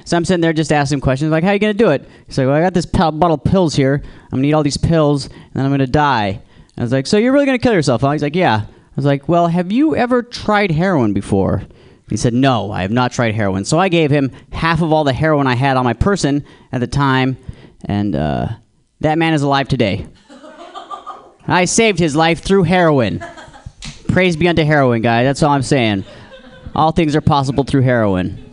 So I'm sitting there just asking questions like, how are you gonna do it? He's like, well, I got this bottle of pills here. I'm gonna eat all these pills, and then I'm gonna die. I was like, so you're really gonna kill yourself? Huh? He's like, yeah. I was like, well, have you ever tried heroin before? He said, no, I have not tried heroin. So I gave him half of all the heroin I had on my person at the time, and uh, that man is alive today. I saved his life through heroin. Praise be unto heroin, guy. That's all I'm saying. All things are possible through heroin.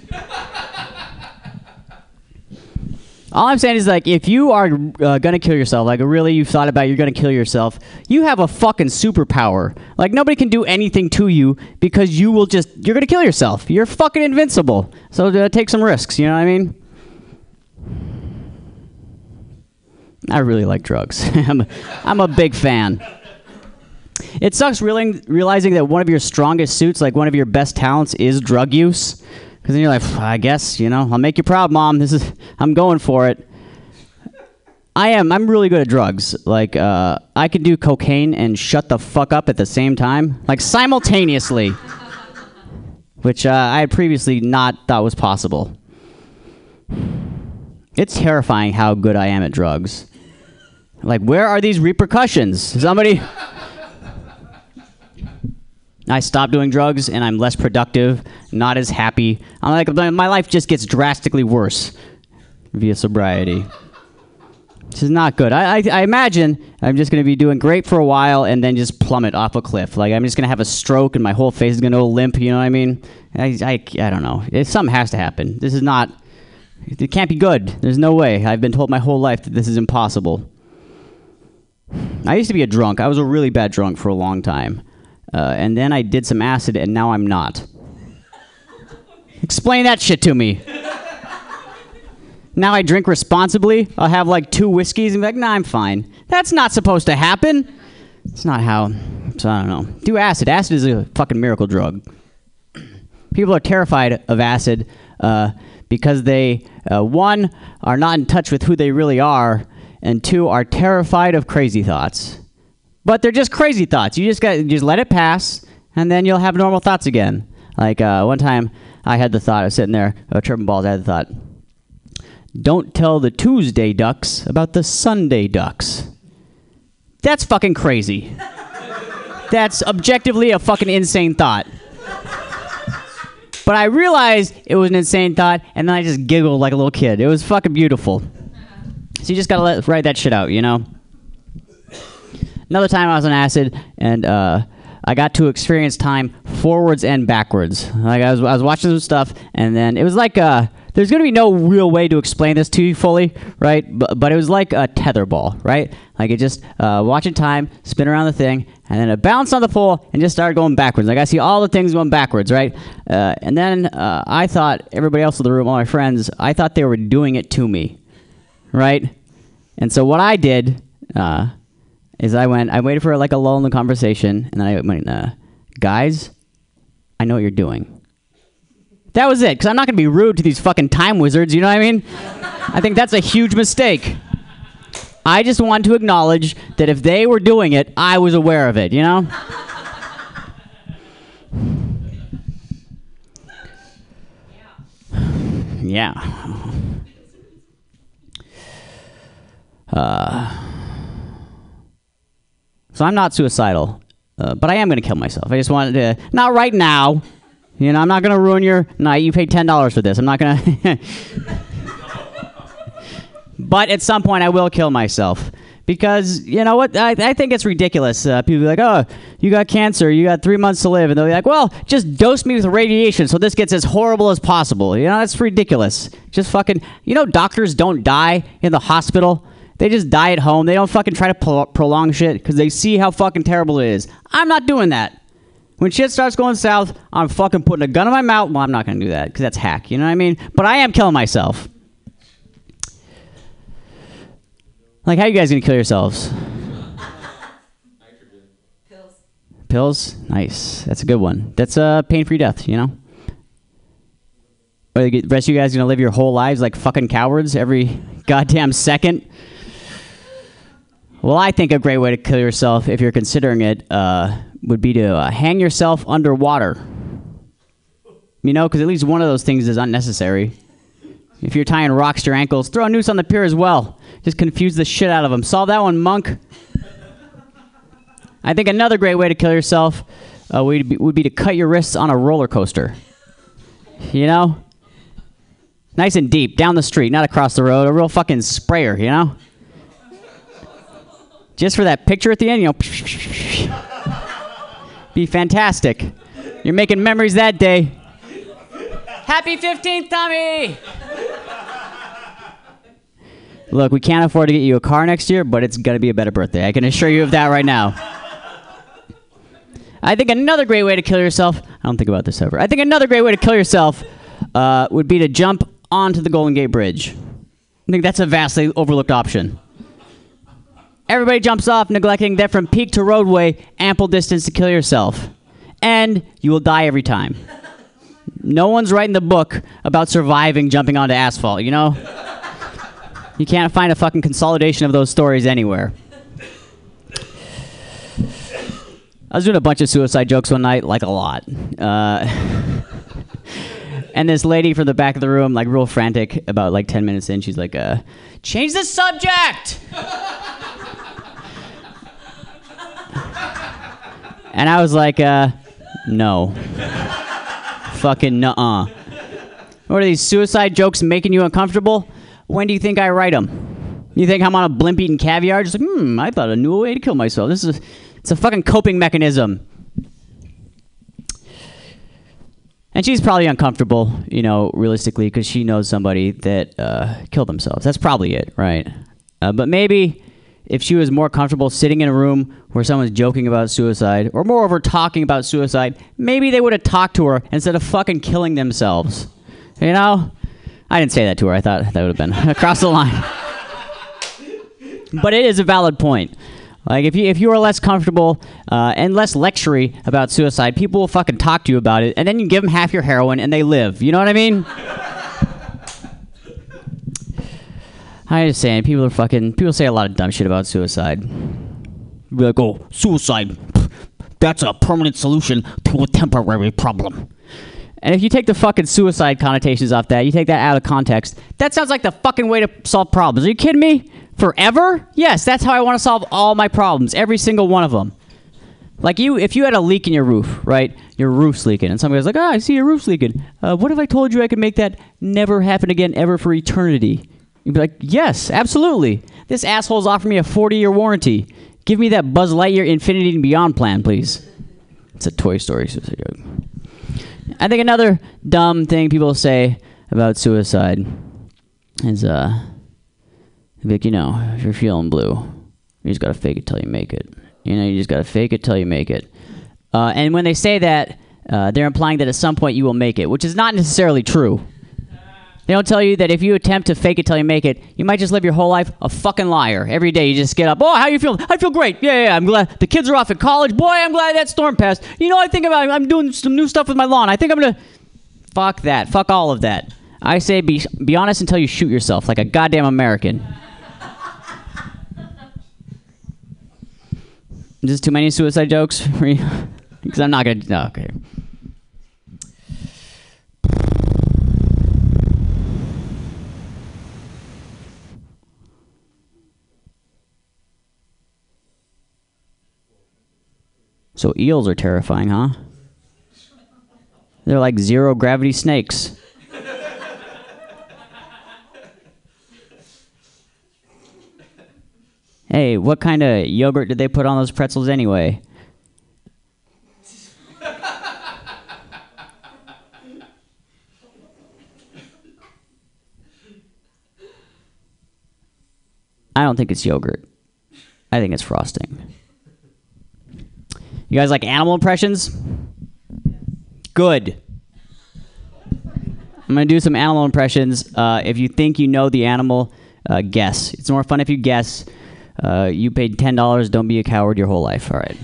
All I'm saying is like, if you are uh, gonna kill yourself, like really you've thought about you're gonna kill yourself, you have a fucking superpower. Like nobody can do anything to you because you will just you're gonna kill yourself. You're fucking invincible. So uh, take some risks. You know what I mean? I really like drugs. I'm, a, I'm a big fan. It sucks realizing, realizing that one of your strongest suits, like one of your best talents, is drug use. Because then you're like, I guess, you know, I'll make you proud, mom. This is, I'm going for it. I am. I'm really good at drugs. Like, uh, I can do cocaine and shut the fuck up at the same time, like simultaneously, which uh, I had previously not thought was possible. It's terrifying how good I am at drugs. Like, where are these repercussions? Somebody. I stop doing drugs and I'm less productive, not as happy. I'm like my life just gets drastically worse via sobriety. This is not good. I, I, I imagine I'm just going to be doing great for a while and then just plummet off a cliff. Like I'm just going to have a stroke and my whole face is going to go limp. You know what I mean? I, I, I don't know. It, something has to happen. This is not. It can't be good. There's no way. I've been told my whole life that this is impossible. I used to be a drunk. I was a really bad drunk for a long time. Uh, and then I did some acid, and now I'm not. Explain that shit to me. Now I drink responsibly. I'll have like two whiskeys and be like, nah, I'm fine. That's not supposed to happen. It's not how. So I don't know. Do acid. Acid is a fucking miracle drug. People are terrified of acid uh, because they, uh, one, are not in touch with who they really are, and two, are terrified of crazy thoughts. But they're just crazy thoughts. You just got just let it pass, and then you'll have normal thoughts again. Like uh, one time, I had the thought. I was sitting there, uh, tripping balls. I had the thought. Don't tell the Tuesday ducks about the Sunday ducks. That's fucking crazy. That's objectively a fucking insane thought. But I realized it was an insane thought, and then I just giggled like a little kid. It was fucking beautiful. So you just gotta let write that shit out, you know. Another time I was on acid, and uh, I got to experience time forwards and backwards. Like I was, I was watching some stuff, and then it was like uh, there's gonna be no real way to explain this to you fully, right? But, but it was like a tetherball, right? Like it just uh, watching time spin around the thing, and then it bounced on the pole and just started going backwards. Like I see all the things going backwards, right? Uh, and then uh, I thought everybody else in the room, all my friends, I thought they were doing it to me, right? And so what I did uh, is I went, I waited for like a lull in the conversation, and then I went, uh, guys, I know what you're doing. That was it, because I'm not going to be rude to these fucking time wizards, you know what I mean? I think that's a huge mistake. I just wanted to acknowledge that if they were doing it, I was aware of it, you know? Yeah. Uh, so I'm not suicidal, uh, but I am going to kill myself. I just wanted to, not right now. You know, I'm not going to ruin your night. You paid $10 for this. I'm not going to. but at some point, I will kill myself. Because, you know what? I, I think it's ridiculous. Uh, people be like, oh, you got cancer. You got three months to live. And they'll be like, well, just dose me with radiation so this gets as horrible as possible. You know, that's ridiculous. Just fucking, you know, doctors don't die in the hospital. They just die at home. They don't fucking try to pro- prolong shit because they see how fucking terrible it is. I'm not doing that. When shit starts going south, I'm fucking putting a gun in my mouth. Well, I'm not going to do that because that's hack. You know what I mean? But I am killing myself. Like, how you guys going to kill yourselves? Pills. Pills? Nice. That's a good one. That's a pain free death, you know? Or the rest of you guys going to live your whole lives like fucking cowards every goddamn second? Well, I think a great way to kill yourself, if you're considering it, uh, would be to uh, hang yourself underwater. You know, because at least one of those things is unnecessary. If you're tying rocks to your ankles, throw a noose on the pier as well. Just confuse the shit out of them. Solve that one, monk. I think another great way to kill yourself uh, would, be, would be to cut your wrists on a roller coaster. You know? Nice and deep, down the street, not across the road. A real fucking sprayer, you know? Just for that picture at the end, you know? Be fantastic. You're making memories that day. Happy 15th, Tommy! Look, we can't afford to get you a car next year, but it's going to be a better birthday. I can assure you of that right now. I think another great way to kill yourself, I don't think about this ever. I think another great way to kill yourself uh, would be to jump onto the Golden Gate Bridge. I think that's a vastly overlooked option. Everybody jumps off, neglecting that from peak to roadway, ample distance to kill yourself. And you will die every time. No one's writing the book about surviving jumping onto asphalt, you know? You can't find a fucking consolidation of those stories anywhere. I was doing a bunch of suicide jokes one night, like a lot. Uh, and this lady from the back of the room, like real frantic, about like 10 minutes in, she's like, uh, change the subject! And I was like, uh, no. Fucking nuh-uh. What are these suicide jokes making you uncomfortable? When do you think I write them? You think I'm on a blimp eating caviar? Just like, hmm, I thought a new way to kill myself. This is, it's a fucking coping mechanism. And she's probably uncomfortable, you know, realistically, because she knows somebody that uh, killed themselves. That's probably it, right? Uh, but maybe if she was more comfortable sitting in a room where someone's joking about suicide, or moreover, talking about suicide, maybe they would have talked to her instead of fucking killing themselves. You know? I didn't say that to her. I thought that would have been across the line. but it is a valid point. Like if you if you are less comfortable uh, and less lectury about suicide, people will fucking talk to you about it, and then you give them half your heroin and they live. You know what I mean? Just saying, people are fucking. People say a lot of dumb shit about suicide. Be like, oh, suicide. That's a permanent solution to a temporary problem. And if you take the fucking suicide connotations off that, you take that out of context, that sounds like the fucking way to solve problems. Are you kidding me? Forever? Yes, that's how I want to solve all my problems, every single one of them. Like you, if you had a leak in your roof, right? Your roof's leaking, and somebody's like, "Oh, I see your roof's leaking. Uh, what if I told you I could make that never happen again, ever for eternity?" You'd be like, "Yes, absolutely. This asshole's offering me a 40-year warranty. Give me that Buzz Lightyear Infinity and Beyond plan, please." It's a Toy Story suicide joke. I think another dumb thing people say about suicide is, uh, like, you know, if you're feeling blue, you just gotta fake it till you make it. You know, you just gotta fake it till you make it. Uh, and when they say that, uh, they're implying that at some point you will make it, which is not necessarily true. They don't tell you that if you attempt to fake it till you make it, you might just live your whole life a fucking liar. Every day you just get up. Oh, how you feel? I feel great. Yeah, yeah. I'm glad the kids are off at college. Boy, I'm glad that storm passed. You know, I think about I'm doing some new stuff with my lawn. I think I'm gonna. Fuck that. Fuck all of that. I say be be honest until you shoot yourself like a goddamn American. Is this too many suicide jokes? Because I'm not gonna. No, okay. So eels are terrifying, huh? They're like zero gravity snakes. hey, what kind of yogurt did they put on those pretzels anyway? I don't think it's yogurt. I think it's frosting. You guys like animal impressions? Good. I'm gonna do some animal impressions. Uh, if you think you know the animal, uh, guess. It's more fun if you guess. Uh, you paid ten dollars. Don't be a coward your whole life. All right.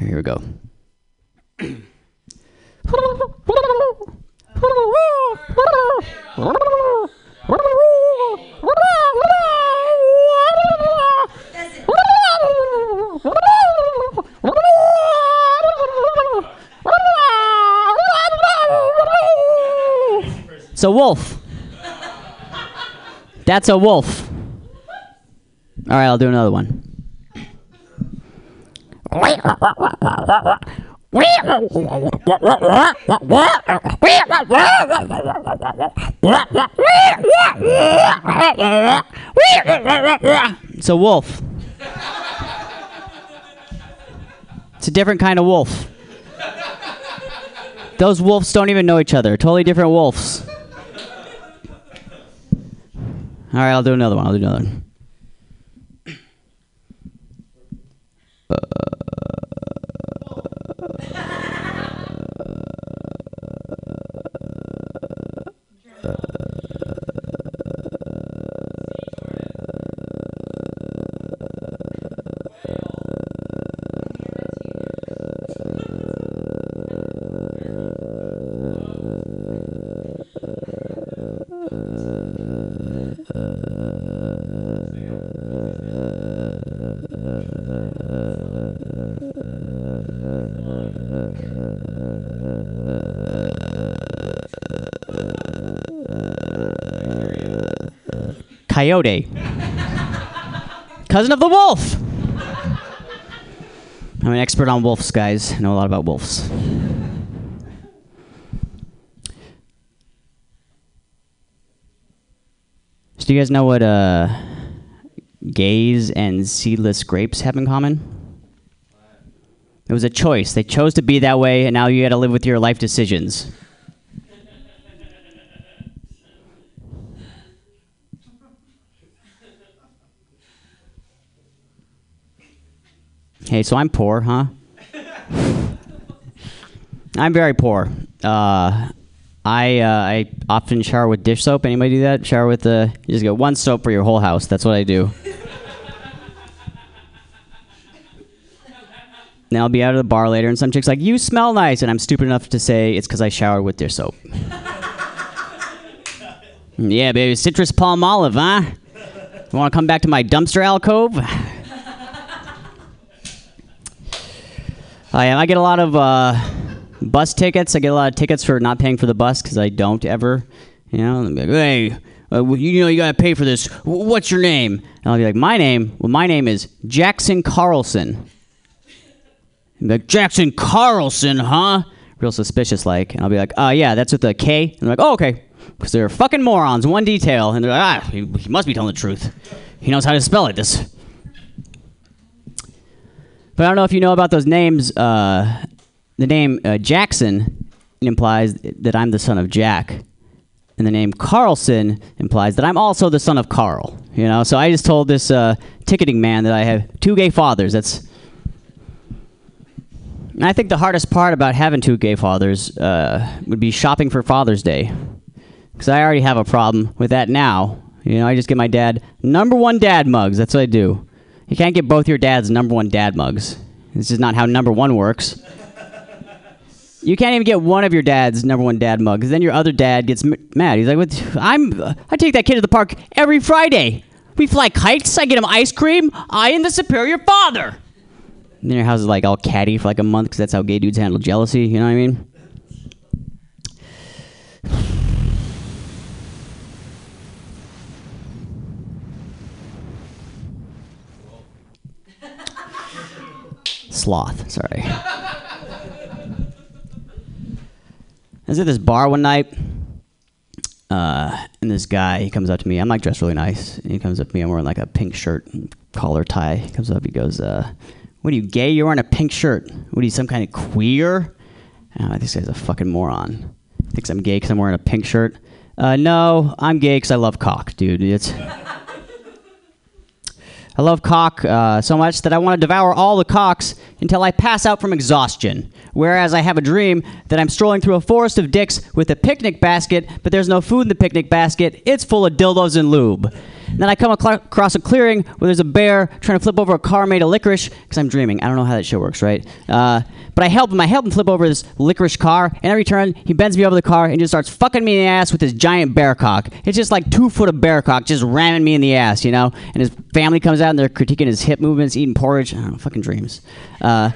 Here we go. It's a wolf. That's a wolf. All right, I'll do another one. It's a wolf. It's a different kind of wolf. Those wolves don't even know each other. Totally different wolves. All right, I'll do another one. I'll do another one. Coyote. Cousin of the wolf. I'm an expert on wolves, guys. I know a lot about wolves. So do you guys know what uh, gays and seedless grapes have in common? It was a choice. They chose to be that way, and now you got to live with your life decisions. Hey, so I'm poor, huh? I'm very poor. Uh, I uh, I often shower with dish soap. Anybody do that? Shower with the you just get one soap for your whole house. That's what I do. then I'll be out of the bar later, and some chick's like, "You smell nice," and I'm stupid enough to say it's because I showered with dish soap. yeah, baby, citrus Palmolive, huh? Want to come back to my dumpster alcove? I I get a lot of uh, bus tickets. I get a lot of tickets for not paying for the bus because I don't ever. You know, like, hey, uh, you know, you gotta pay for this. What's your name? And I'll be like, my name. Well, my name is Jackson Carlson. Like, Jackson Carlson, huh? Real suspicious, like. And I'll be like, uh, yeah, that's with a K. And they're like, oh, okay. Because they're fucking morons. One detail, and they're like, ah, he, he must be telling the truth. He knows how to spell it. This. But I don't know if you know about those names. Uh, the name uh, Jackson implies that I'm the son of Jack, and the name Carlson implies that I'm also the son of Carl. You know, so I just told this uh, ticketing man that I have two gay fathers. That's. And I think the hardest part about having two gay fathers uh, would be shopping for Father's Day, because I already have a problem with that now. You know, I just get my dad number one dad mugs. That's what I do. You can't get both your dads number one dad mugs. This is not how number one works. You can't even get one of your dad's number one dad mug, because then your other dad gets mad. He's like? "I'm I take that kid to the park every Friday. We fly kites. I get him ice cream. I am the superior father." And then your house is like all catty for like a month, because that's how gay dudes handle jealousy. You know what I mean? Sloth. Sorry. I was at this bar one night, uh, and this guy he comes up to me. I'm like dressed really nice. And he comes up to me. I'm wearing like a pink shirt, and collar tie. He comes up. He goes, uh, "What are you gay? You're wearing a pink shirt. What are you, some kind of queer?" And this guy's a fucking moron. Thinks I'm gay because I'm wearing a pink shirt. Uh, no, I'm gay because I love cock, dude. It's I love cock uh, so much that I want to devour all the cocks until I pass out from exhaustion. Whereas I have a dream that I'm strolling through a forest of dicks with a picnic basket, but there's no food in the picnic basket. It's full of dildos and lube. Then I come across a clearing where there's a bear trying to flip over a car made of licorice because I'm dreaming. I don't know how that shit works, right? Uh, but I help him. I help him flip over this licorice car, and every turn he bends me over the car and just starts fucking me in the ass with his giant bear cock. It's just like two foot of bear cock just ramming me in the ass, you know. And his family comes out and they're critiquing his hip movements, eating porridge. I don't know, fucking dreams. Uh,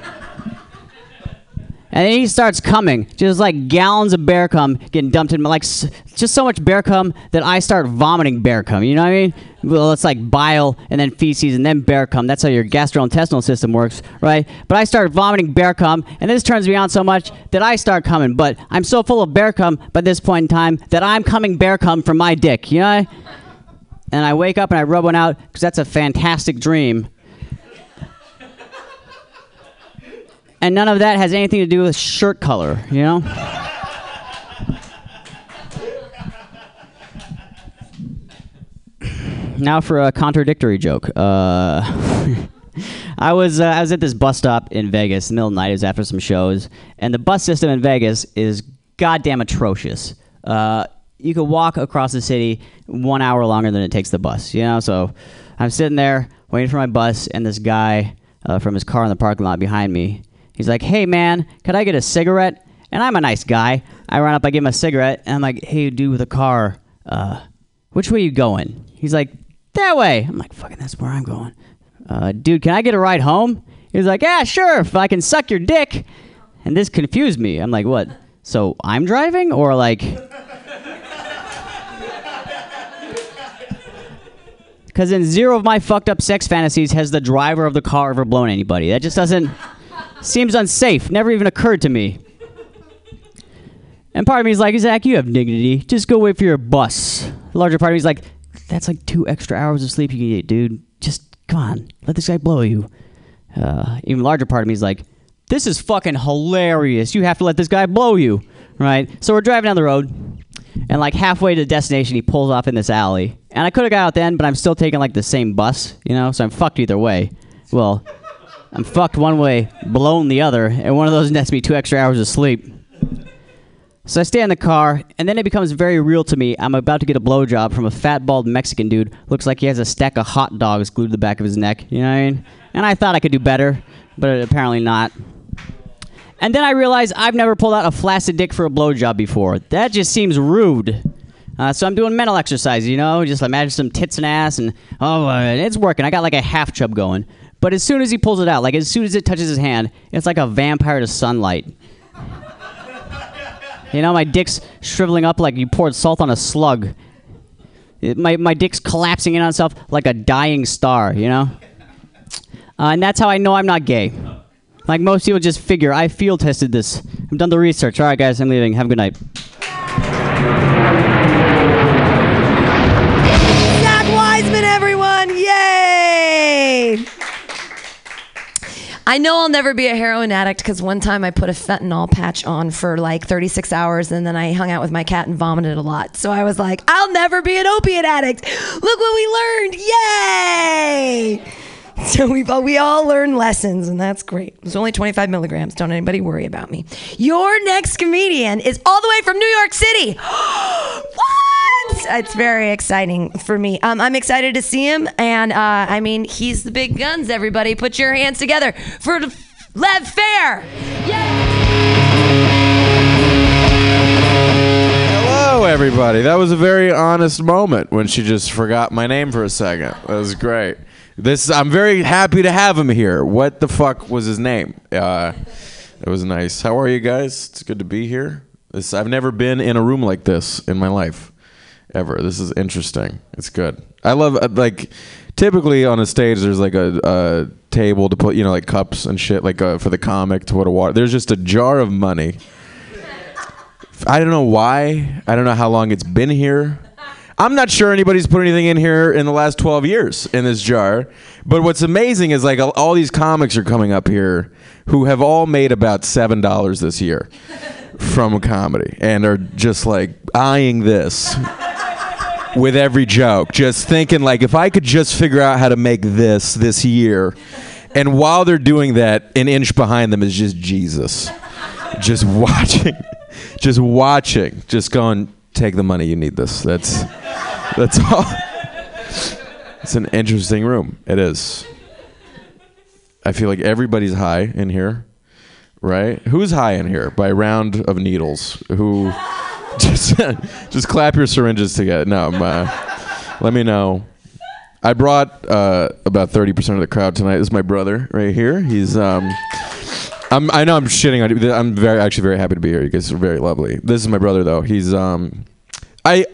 And then he starts coming, just like gallons of bear cum getting dumped in my like just so much bear cum that I start vomiting bear cum. You know what I mean? Well, it's like bile and then feces and then bear cum. That's how your gastrointestinal system works, right? But I start vomiting bear cum, and this turns me on so much that I start coming. But I'm so full of bear cum by this point in time that I'm coming bear cum from my dick. You know? And I wake up and I rub one out because that's a fantastic dream. And none of that has anything to do with shirt color, you know? now for a contradictory joke. Uh, I was uh, I was at this bus stop in Vegas, middle of the night. It was after some shows, and the bus system in Vegas is goddamn atrocious. Uh, you could walk across the city one hour longer than it takes the bus. You know, so I'm sitting there waiting for my bus, and this guy uh, from his car in the parking lot behind me, he's like, "Hey man, could I get a cigarette?" And I'm a nice guy. I run up, I give him a cigarette, and I'm like, "Hey, dude with a car, uh, which way you going?" He's like, "That way." I'm like, "Fucking, that's where I'm going." Uh, dude, can I get a ride home? He's like, "Yeah, sure, if I can suck your dick." And this confused me. I'm like, "What?" So I'm driving, or like? Because in zero of my fucked up sex fantasies has the driver of the car ever blown anybody. That just doesn't. Seems unsafe. Never even occurred to me. And part of me is like, Zach, you have dignity. Just go wait for your bus. The larger part of me is like, that's like two extra hours of sleep you can get, dude. Just come on, let this guy blow you. Uh, even larger part of me is like, this is fucking hilarious. You have to let this guy blow you, right? So we're driving down the road, and like halfway to the destination, he pulls off in this alley. And I could have got out then, but I'm still taking like the same bus, you know. So I'm fucked either way. Well, I'm fucked one way, blown the other, and one of those nets me two extra hours of sleep. So I stay in the car, and then it becomes very real to me. I'm about to get a blowjob from a fat, bald Mexican dude. Looks like he has a stack of hot dogs glued to the back of his neck. You know what I mean? And I thought I could do better, but apparently not. And then I realize I've never pulled out a flaccid dick for a blowjob before. That just seems rude. Uh, so I'm doing mental exercise, you know, just imagine some tits and ass, and oh, uh, it's working. I got like a half chub going. But as soon as he pulls it out, like as soon as it touches his hand, it's like a vampire to sunlight. You know, my dick's shriveling up like you poured salt on a slug. It, my, my dick's collapsing in on itself like a dying star, you know? Uh, and that's how I know I'm not gay. Like most people just figure, I field tested this. I've done the research. All right, guys, I'm leaving. Have a good night. Zach Wiseman, everyone! Yay! I know I'll never be a heroin addict because one time I put a fentanyl patch on for like 36 hours and then I hung out with my cat and vomited a lot. So I was like, I'll never be an opiate addict. Look what we learned! Yay! So we we all learn lessons, and that's great. It's only 25 milligrams. Don't anybody worry about me. Your next comedian is all the way from New York City. It's very exciting for me. Um, I'm excited to see him, and uh, I mean, he's the big guns. Everybody, put your hands together for Lev Fair. Hello, everybody. That was a very honest moment when she just forgot my name for a second. That was great. This I'm very happy to have him here. What the fuck was his name? Uh, it was nice. How are you guys? It's good to be here. This I've never been in a room like this in my life, ever. This is interesting. It's good. I love uh, like typically on a stage there's like a, a table to put you know like cups and shit like uh, for the comic to put a water. There's just a jar of money. I don't know why. I don't know how long it's been here. I'm not sure anybody's put anything in here in the last 12 years in this jar. But what's amazing is like all, these comics are coming up here who have all made about $7 this year from comedy and are just like eyeing this with every joke, just thinking like if I could just figure out how to make this this year. And while they're doing that, an inch behind them is just Jesus. Just watching, just watching, just going, take the money, you need this. That's that's all. It's an interesting room. It is. I feel like everybody's high in here, right? Who's high in here by round of needles? Who just just clap your syringes together. No, uh, let me know. I brought uh, about thirty percent of the crowd tonight. This is my brother right here. He's um, I'm, I know I'm shitting on you. I'm very actually very happy to be here. You guys are very lovely. This is my brother though. He's um, I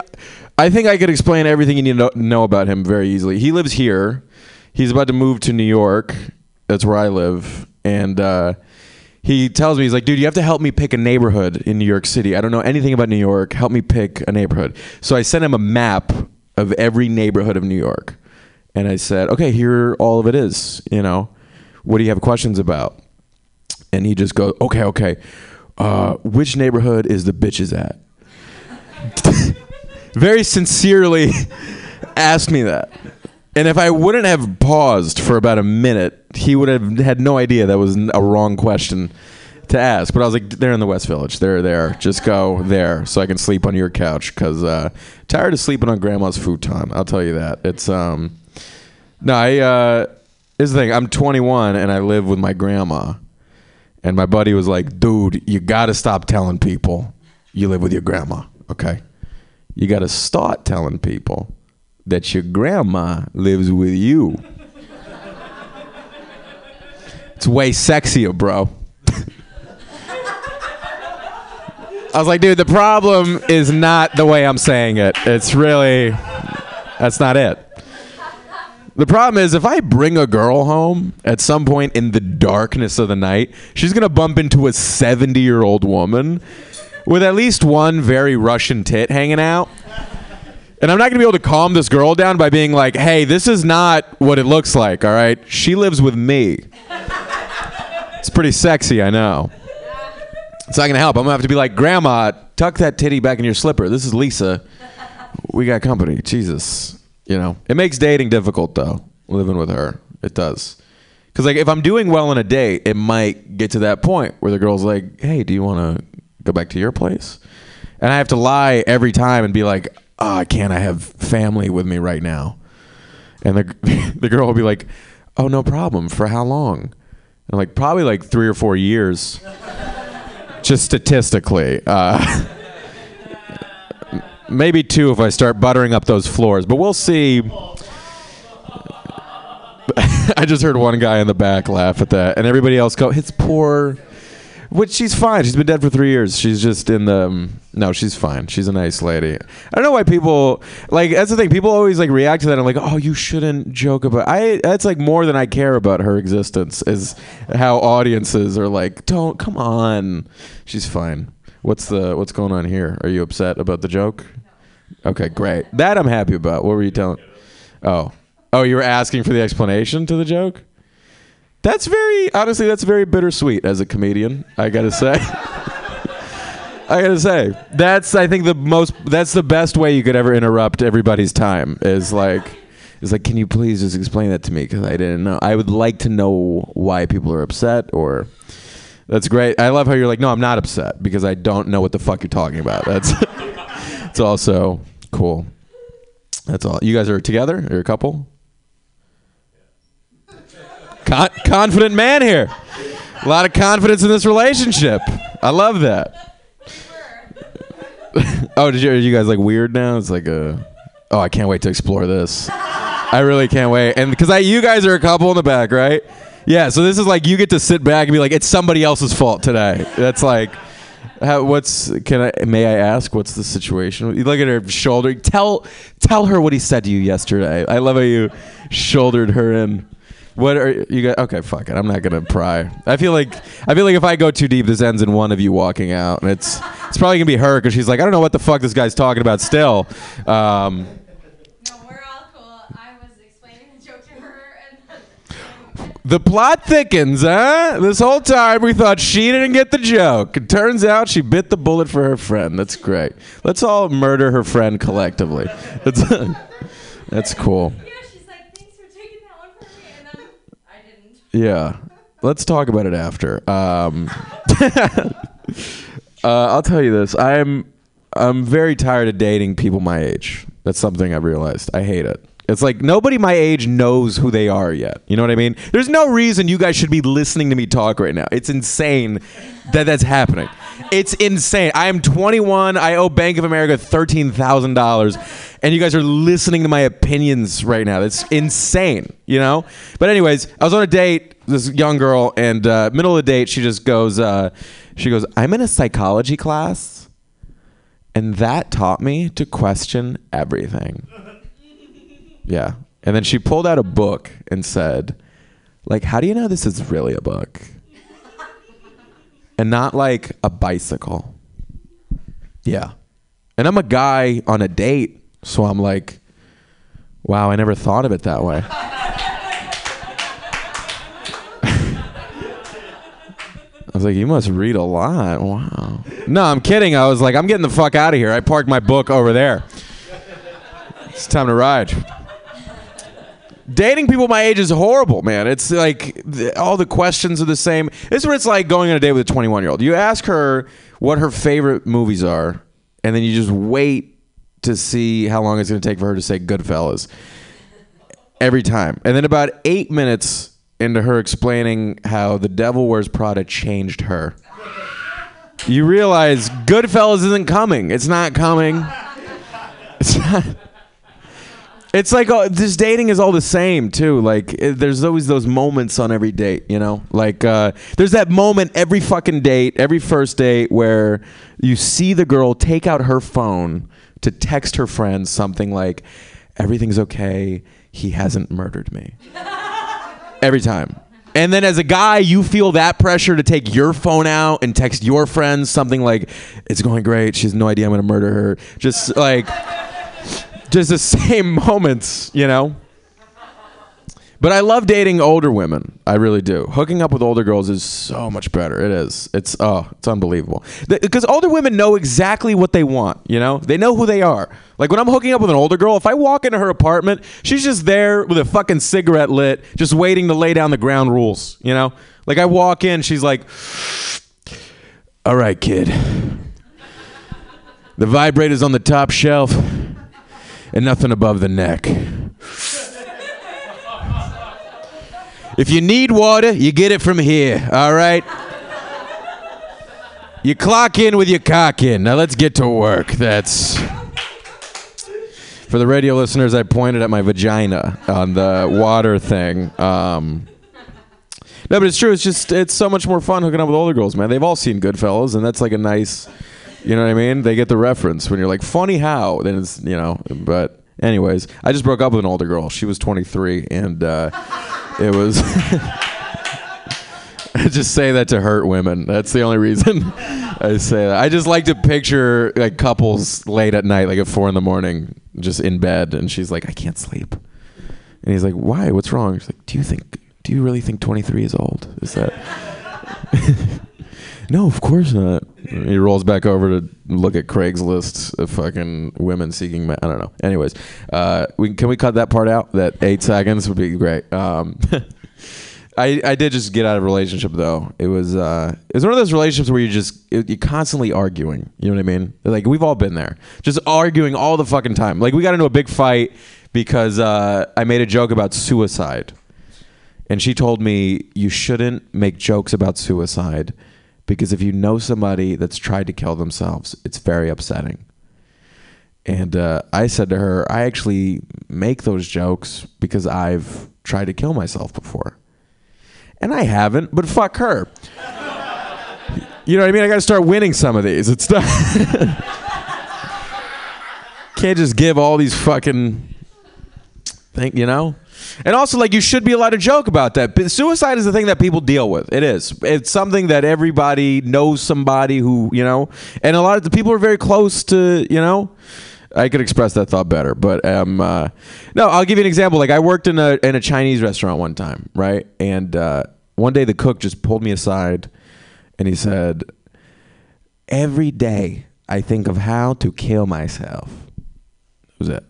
I think I could explain everything you need to know about him very easily. He lives here. He's about to move to New York. That's where I live, and uh, he tells me he's like, dude, you have to help me pick a neighborhood in New York City. I don't know anything about New York. Help me pick a neighborhood. So I sent him a map of every neighborhood of New York, and I said, okay, here all of it is. You know, what do you have questions about? and he just goes, "Okay, okay, uh, which neighborhood is the bitches at?" Very sincerely asked me that, and if I wouldn't have paused for about a minute, he would have had no idea that was a wrong question to ask. But I was like, "They're in the West Village. They're there. Just go there, so I can sleep on your couch." Because uh, tired of sleeping on Grandma's futon. I'll tell you that. It's um, no, I. Uh, Here's the thing. I'm 21 and I live with my grandma. And my buddy was like, dude, you got to stop telling people you live with your grandma, okay? You got to start telling people that your grandma lives with you. it's way sexier, bro. I was like, dude, the problem is not the way I'm saying it. It's really, that's not it. The problem is, if I bring a girl home at some point in the darkness of the night, she's gonna bump into a 70 year old woman with at least one very Russian tit hanging out. And I'm not gonna be able to calm this girl down by being like, hey, this is not what it looks like, all right? She lives with me. It's pretty sexy, I know. It's not gonna help. I'm gonna have to be like, Grandma, tuck that titty back in your slipper. This is Lisa. We got company. Jesus. You know, it makes dating difficult though. Living with her, it does. Because like, if I'm doing well on a date, it might get to that point where the girl's like, "Hey, do you want to go back to your place?" And I have to lie every time and be like, "Oh, can't. I have family with me right now." And the the girl will be like, "Oh, no problem. For how long?" And like, "Probably like three or four years." Just statistically. Uh, maybe two if I start buttering up those floors, but we'll see. I just heard one guy in the back laugh at that, and everybody else go, "It's poor." Which she's fine. She's been dead for three years. She's just in the. Um, no, she's fine. She's a nice lady. I don't know why people like. That's the thing. People always like react to that. I'm like, oh, you shouldn't joke about. I. That's like more than I care about her existence. Is how audiences are like, don't come on. She's fine. What's the What's going on here? Are you upset about the joke? Okay, great. That I'm happy about. What were you telling? Oh, oh, you were asking for the explanation to the joke. That's very honestly. That's very bittersweet as a comedian. I gotta say. I gotta say that's I think the most that's the best way you could ever interrupt everybody's time is like is like can you please just explain that to me because I didn't know I would like to know why people are upset or that's great I love how you're like no I'm not upset because I don't know what the fuck you're talking about that's it's also cool that's all you guys are together you're a couple Con- confident man here. A lot of confidence in this relationship. I love that. oh, did you? Are you guys like weird now? It's like a. Oh, I can't wait to explore this. I really can't wait, and because I, you guys are a couple in the back, right? Yeah. So this is like you get to sit back and be like, it's somebody else's fault today. That's like. How, what's can I may I ask what's the situation? You look at her shoulder. Tell tell her what he said to you yesterday. I love how you shouldered her in. What are you guys? Okay, fuck it. I'm not gonna pry. I feel like I feel like if I go too deep, this ends in one of you walking out, and it's it's probably gonna be her because she's like, I don't know what the fuck this guy's talking about. Still, um, we're all cool. I was explaining the joke to her and the plot thickens, huh? This whole time we thought she didn't get the joke. It turns out she bit the bullet for her friend. That's great. Let's all murder her friend collectively. That's that's cool. Yeah. Let's talk about it after. Um, uh, I'll tell you this. I'm I'm very tired of dating people my age. That's something I've realized. I hate it. It's like nobody my age knows who they are yet. You know what I mean? There's no reason you guys should be listening to me talk right now. It's insane that that's happening. It's insane. I am 21. I owe Bank of America $13,000. And you guys are listening to my opinions right now. That's insane, you know? But, anyways, I was on a date, this young girl, and uh, middle of the date, she just goes, uh, she goes, I'm in a psychology class. And that taught me to question everything. Yeah. And then she pulled out a book and said, like, how do you know this is really a book? And not like a bicycle. Yeah. And I'm a guy on a date, so I'm like, wow, I never thought of it that way. I was like, you must read a lot. Wow. No, I'm kidding. I was like, I'm getting the fuck out of here. I parked my book over there. It's time to ride. Dating people my age is horrible, man. It's like all the questions are the same. This is what it's like going on a date with a 21 year old. You ask her what her favorite movies are, and then you just wait to see how long it's going to take for her to say Goodfellas every time. And then about eight minutes into her explaining how The Devil Wears Prada changed her, you realize Goodfellas isn't coming. It's not coming. It's not. It's like uh, this dating is all the same too. Like it, there's always those moments on every date, you know. Like uh, there's that moment every fucking date, every first date where you see the girl take out her phone to text her friends something like, "Everything's okay. He hasn't murdered me." every time. And then as a guy, you feel that pressure to take your phone out and text your friends something like, "It's going great. She has no idea I'm going to murder her." Just like just the same moments, you know. But I love dating older women. I really do. Hooking up with older girls is so much better. It is. It's oh, it's unbelievable. Because older women know exactly what they want. You know, they know who they are. Like when I'm hooking up with an older girl, if I walk into her apartment, she's just there with a fucking cigarette lit, just waiting to lay down the ground rules. You know, like I walk in, she's like, "All right, kid, the vibrator's on the top shelf." And nothing above the neck. If you need water, you get it from here, all right? You clock in with your cock in. Now let's get to work. That's. For the radio listeners, I pointed at my vagina on the water thing. Um, no, but it's true. It's just, it's so much more fun hooking up with older girls, man. They've all seen Goodfellas, and that's like a nice. You know what I mean? They get the reference when you're like, funny how? Then it's, you know, but anyways, I just broke up with an older girl. She was 23, and uh, it was. I just say that to hurt women. That's the only reason I say that. I just like to picture like couples late at night, like at four in the morning, just in bed, and she's like, I can't sleep. And he's like, Why? What's wrong? She's like, Do you think, do you really think 23 is old? Is that. No, of course not. He rolls back over to look at Craigslist of fucking women seeking men. I don't know. Anyways, uh, we can we cut that part out? That eight seconds would be great. Um, I, I did just get out of a relationship though. It was uh, it was one of those relationships where you just you're constantly arguing. You know what I mean? Like we've all been there, just arguing all the fucking time. Like we got into a big fight because uh, I made a joke about suicide, and she told me you shouldn't make jokes about suicide because if you know somebody that's tried to kill themselves, it's very upsetting. And uh, I said to her, I actually make those jokes because I've tried to kill myself before. And I haven't, but fuck her. You know what I mean? I got to start winning some of these. It's not. Can't just give all these fucking thing, you know? And also, like, you should be allowed to joke about that. But suicide is the thing that people deal with. It is. It's something that everybody knows somebody who, you know, and a lot of the people are very close to, you know. I could express that thought better, but um, uh, no, I'll give you an example. Like, I worked in a in a Chinese restaurant one time, right? And uh, one day the cook just pulled me aside, and he said, "Every day I think of how to kill myself." Was it.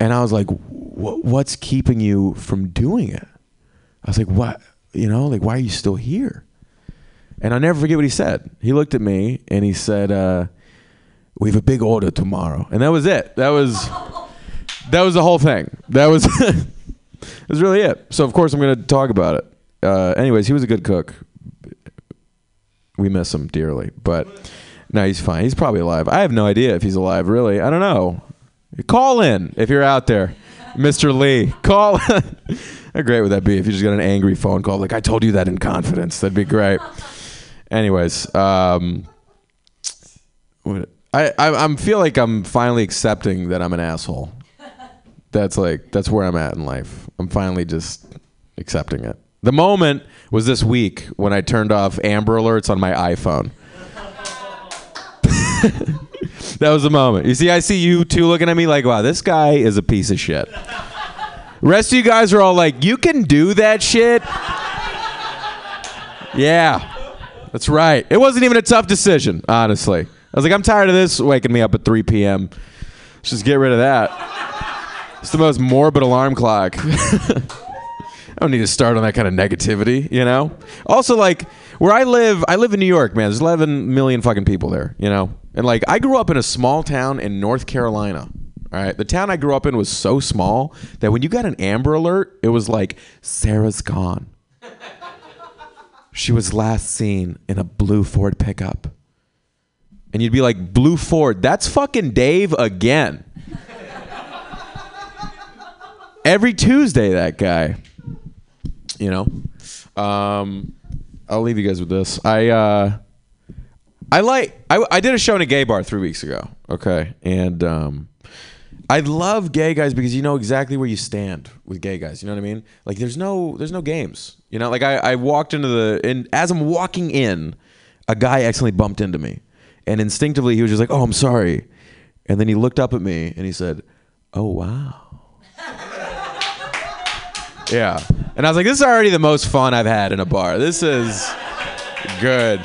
And I was like, what's keeping you from doing it? I was like, what? You know, like, why are you still here? And I'll never forget what he said. He looked at me and he said, uh, we have a big order tomorrow. And that was it. That was, that was the whole thing. That was, that was really it. So, of course, I'm going to talk about it. Uh, anyways, he was a good cook. We miss him dearly, but no, he's fine. He's probably alive. I have no idea if he's alive. Really, I don't know. Call in if you're out there, Mr. Lee. Call. How great would that be if you just got an angry phone call like I told you that in confidence? That'd be great. Anyways, um, I, I I'm feel like I'm finally accepting that I'm an asshole. That's like that's where I'm at in life. I'm finally just accepting it. The moment was this week when I turned off Amber Alerts on my iPhone. that was the moment. You see, I see you two looking at me like, wow, this guy is a piece of shit. Rest of you guys are all like, you can do that shit. Yeah, that's right. It wasn't even a tough decision, honestly. I was like, I'm tired of this waking me up at 3 p.m. Let's just get rid of that. It's the most morbid alarm clock. I don't need to start on that kind of negativity, you know? Also, like, where I live, I live in New York, man. There's 11 million fucking people there, you know? And, like, I grew up in a small town in North Carolina. All right. The town I grew up in was so small that when you got an Amber Alert, it was like, Sarah's gone. She was last seen in a blue Ford pickup. And you'd be like, Blue Ford, that's fucking Dave again. Every Tuesday, that guy. You know? Um, I'll leave you guys with this. I, uh, I like, I, I did a show in a gay bar three weeks ago. Okay. And, um, I love gay guys because you know exactly where you stand with gay guys. You know what I mean? Like there's no there's no games. You know, like I, I walked into the and as I'm walking in, a guy accidentally bumped into me. And instinctively he was just like, Oh, I'm sorry. And then he looked up at me and he said, Oh wow. yeah. And I was like, This is already the most fun I've had in a bar. This is good.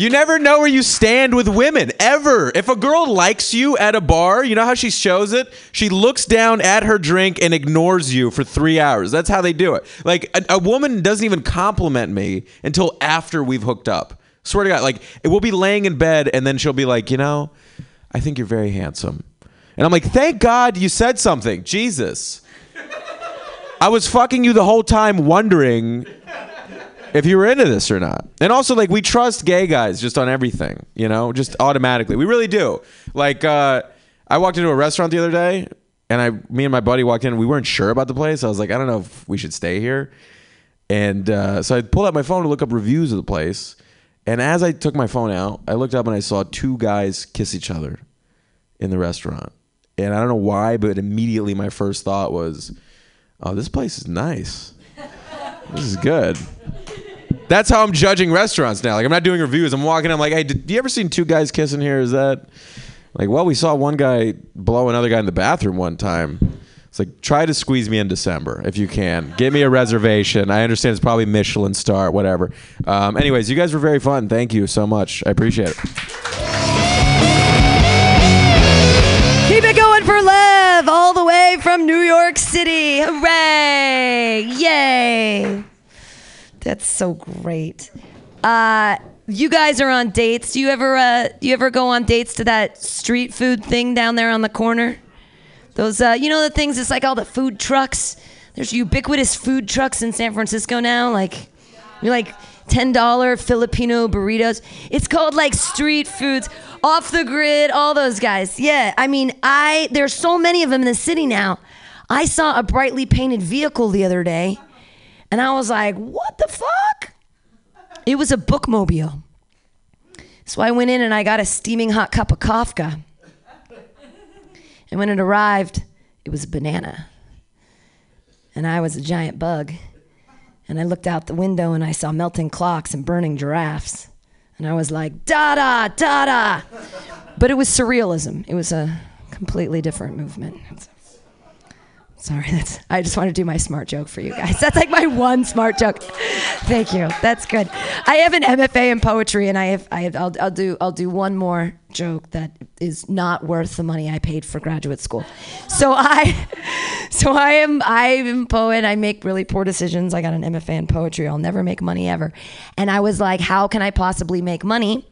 You never know where you stand with women ever. If a girl likes you at a bar, you know how she shows it? She looks down at her drink and ignores you for three hours. That's how they do it. Like a, a woman doesn't even compliment me until after we've hooked up. Swear to God, like we'll be laying in bed and then she'll be like, you know, I think you're very handsome. And I'm like, thank God you said something. Jesus. I was fucking you the whole time wondering if you were into this or not. And also, like, we trust gay guys just on everything, you know, just automatically. We really do. Like, uh, I walked into a restaurant the other day, and I, me and my buddy walked in. We weren't sure about the place. I was like, I don't know if we should stay here. And uh, so I pulled out my phone to look up reviews of the place. And as I took my phone out, I looked up and I saw two guys kiss each other in the restaurant. And I don't know why, but immediately my first thought was, oh, this place is nice. This is good. That's how I'm judging restaurants now. Like I'm not doing reviews. I'm walking. I'm like, hey, did you ever seen two guys kissing here? Is that like? Well, we saw one guy blow another guy in the bathroom one time. It's like try to squeeze me in December if you can. Give me a reservation. I understand it's probably Michelin star, whatever. Um, anyways, you guys were very fun. Thank you so much. I appreciate it. Keep it going for Lev, all the way from New York City. Hooray! Yay! That's so great. Uh, you guys are on dates. Do you ever uh, you ever go on dates to that street food thing down there on the corner? Those uh, you know the things. It's like all the food trucks. There's ubiquitous food trucks in San Francisco now. Like you're like ten dollar Filipino burritos. It's called like street foods, off the grid. All those guys. Yeah, I mean, I there's so many of them in the city now. I saw a brightly painted vehicle the other day, and I was like, "What the fuck?" It was a bookmobile. So I went in and I got a steaming hot cup of Kafka. And when it arrived, it was a banana. And I was a giant bug. And I looked out the window and I saw melting clocks and burning giraffes. And I was like, da da, da da. But it was surrealism. It was a completely different movement. Sorry, that's. I just want to do my smart joke for you guys. That's like my one smart joke. Thank you. That's good. I have an MFA in poetry, and I have. I have. I'll, I'll do. I'll do one more joke that is not worth the money I paid for graduate school. So I. So I am. I am poet. I make really poor decisions. I got an MFA in poetry. I'll never make money ever. And I was like, how can I possibly make money?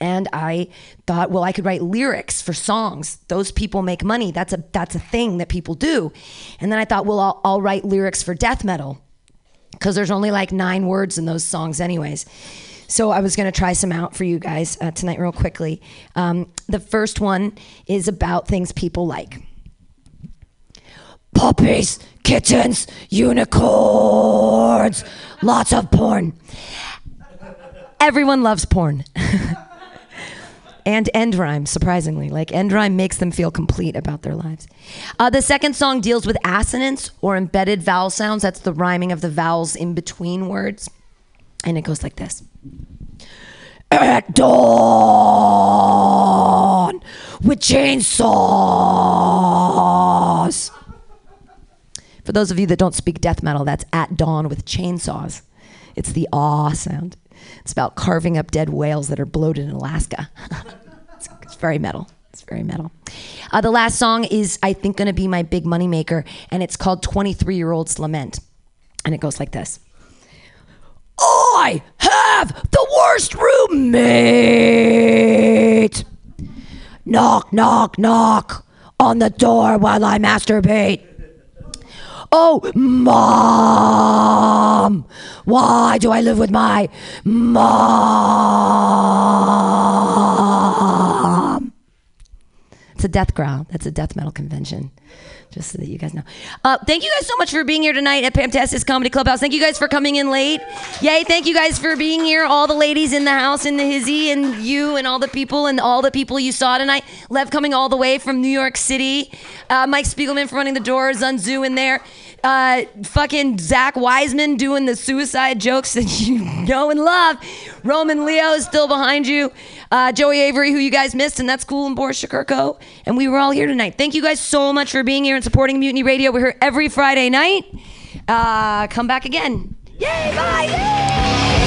And I thought, well, I could write lyrics for songs. Those people make money. That's a that's a thing that people do. And then I thought, well, I'll, I'll write lyrics for death metal because there's only like nine words in those songs, anyways. So I was going to try some out for you guys uh, tonight, real quickly. Um, the first one is about things people like puppies, kittens, unicorns, lots of porn. Everyone loves porn. and end rhyme, surprisingly. Like end rhyme makes them feel complete about their lives. Uh, the second song deals with assonance or embedded vowel sounds. That's the rhyming of the vowels in between words. And it goes like this. At dawn with chainsaws. For those of you that don't speak death metal, that's at dawn with chainsaws. It's the ah sound. It's about carving up dead whales that are bloated in Alaska. it's, it's very metal. It's very metal. Uh, the last song is, I think, going to be my big money maker, and it's called 23 Year Old's Lament. And it goes like this I have the worst roommate. Knock, knock, knock on the door while I masturbate. Oh, mom, why do I live with my mom? It's a death growl. That's a death metal convention. Just so that you guys know. Uh, thank you guys so much for being here tonight at Pamtastis Komedy Klubhouse. Thank you guys for coming in late. Yay, thank you guys for being here. All the ladies in the house, and the hizzy, and you, and all the people, and all the people you saw tonight. Lev coming all the way from New York City. Uh, Mike Spiegelman from running the doors. Zunzu in there. Uh, fucking Zach Wiseman doing the suicide jokes that you know and love. Roman Leo is still behind you. Uh, Joey Avery, who you guys missed, and that's cool, and Boris Shakurko. And we were all here tonight. Thank you guys so much for being here and supporting Mutiny Radio. We're here every Friday night. Uh, come back again. Yay, bye! Yay!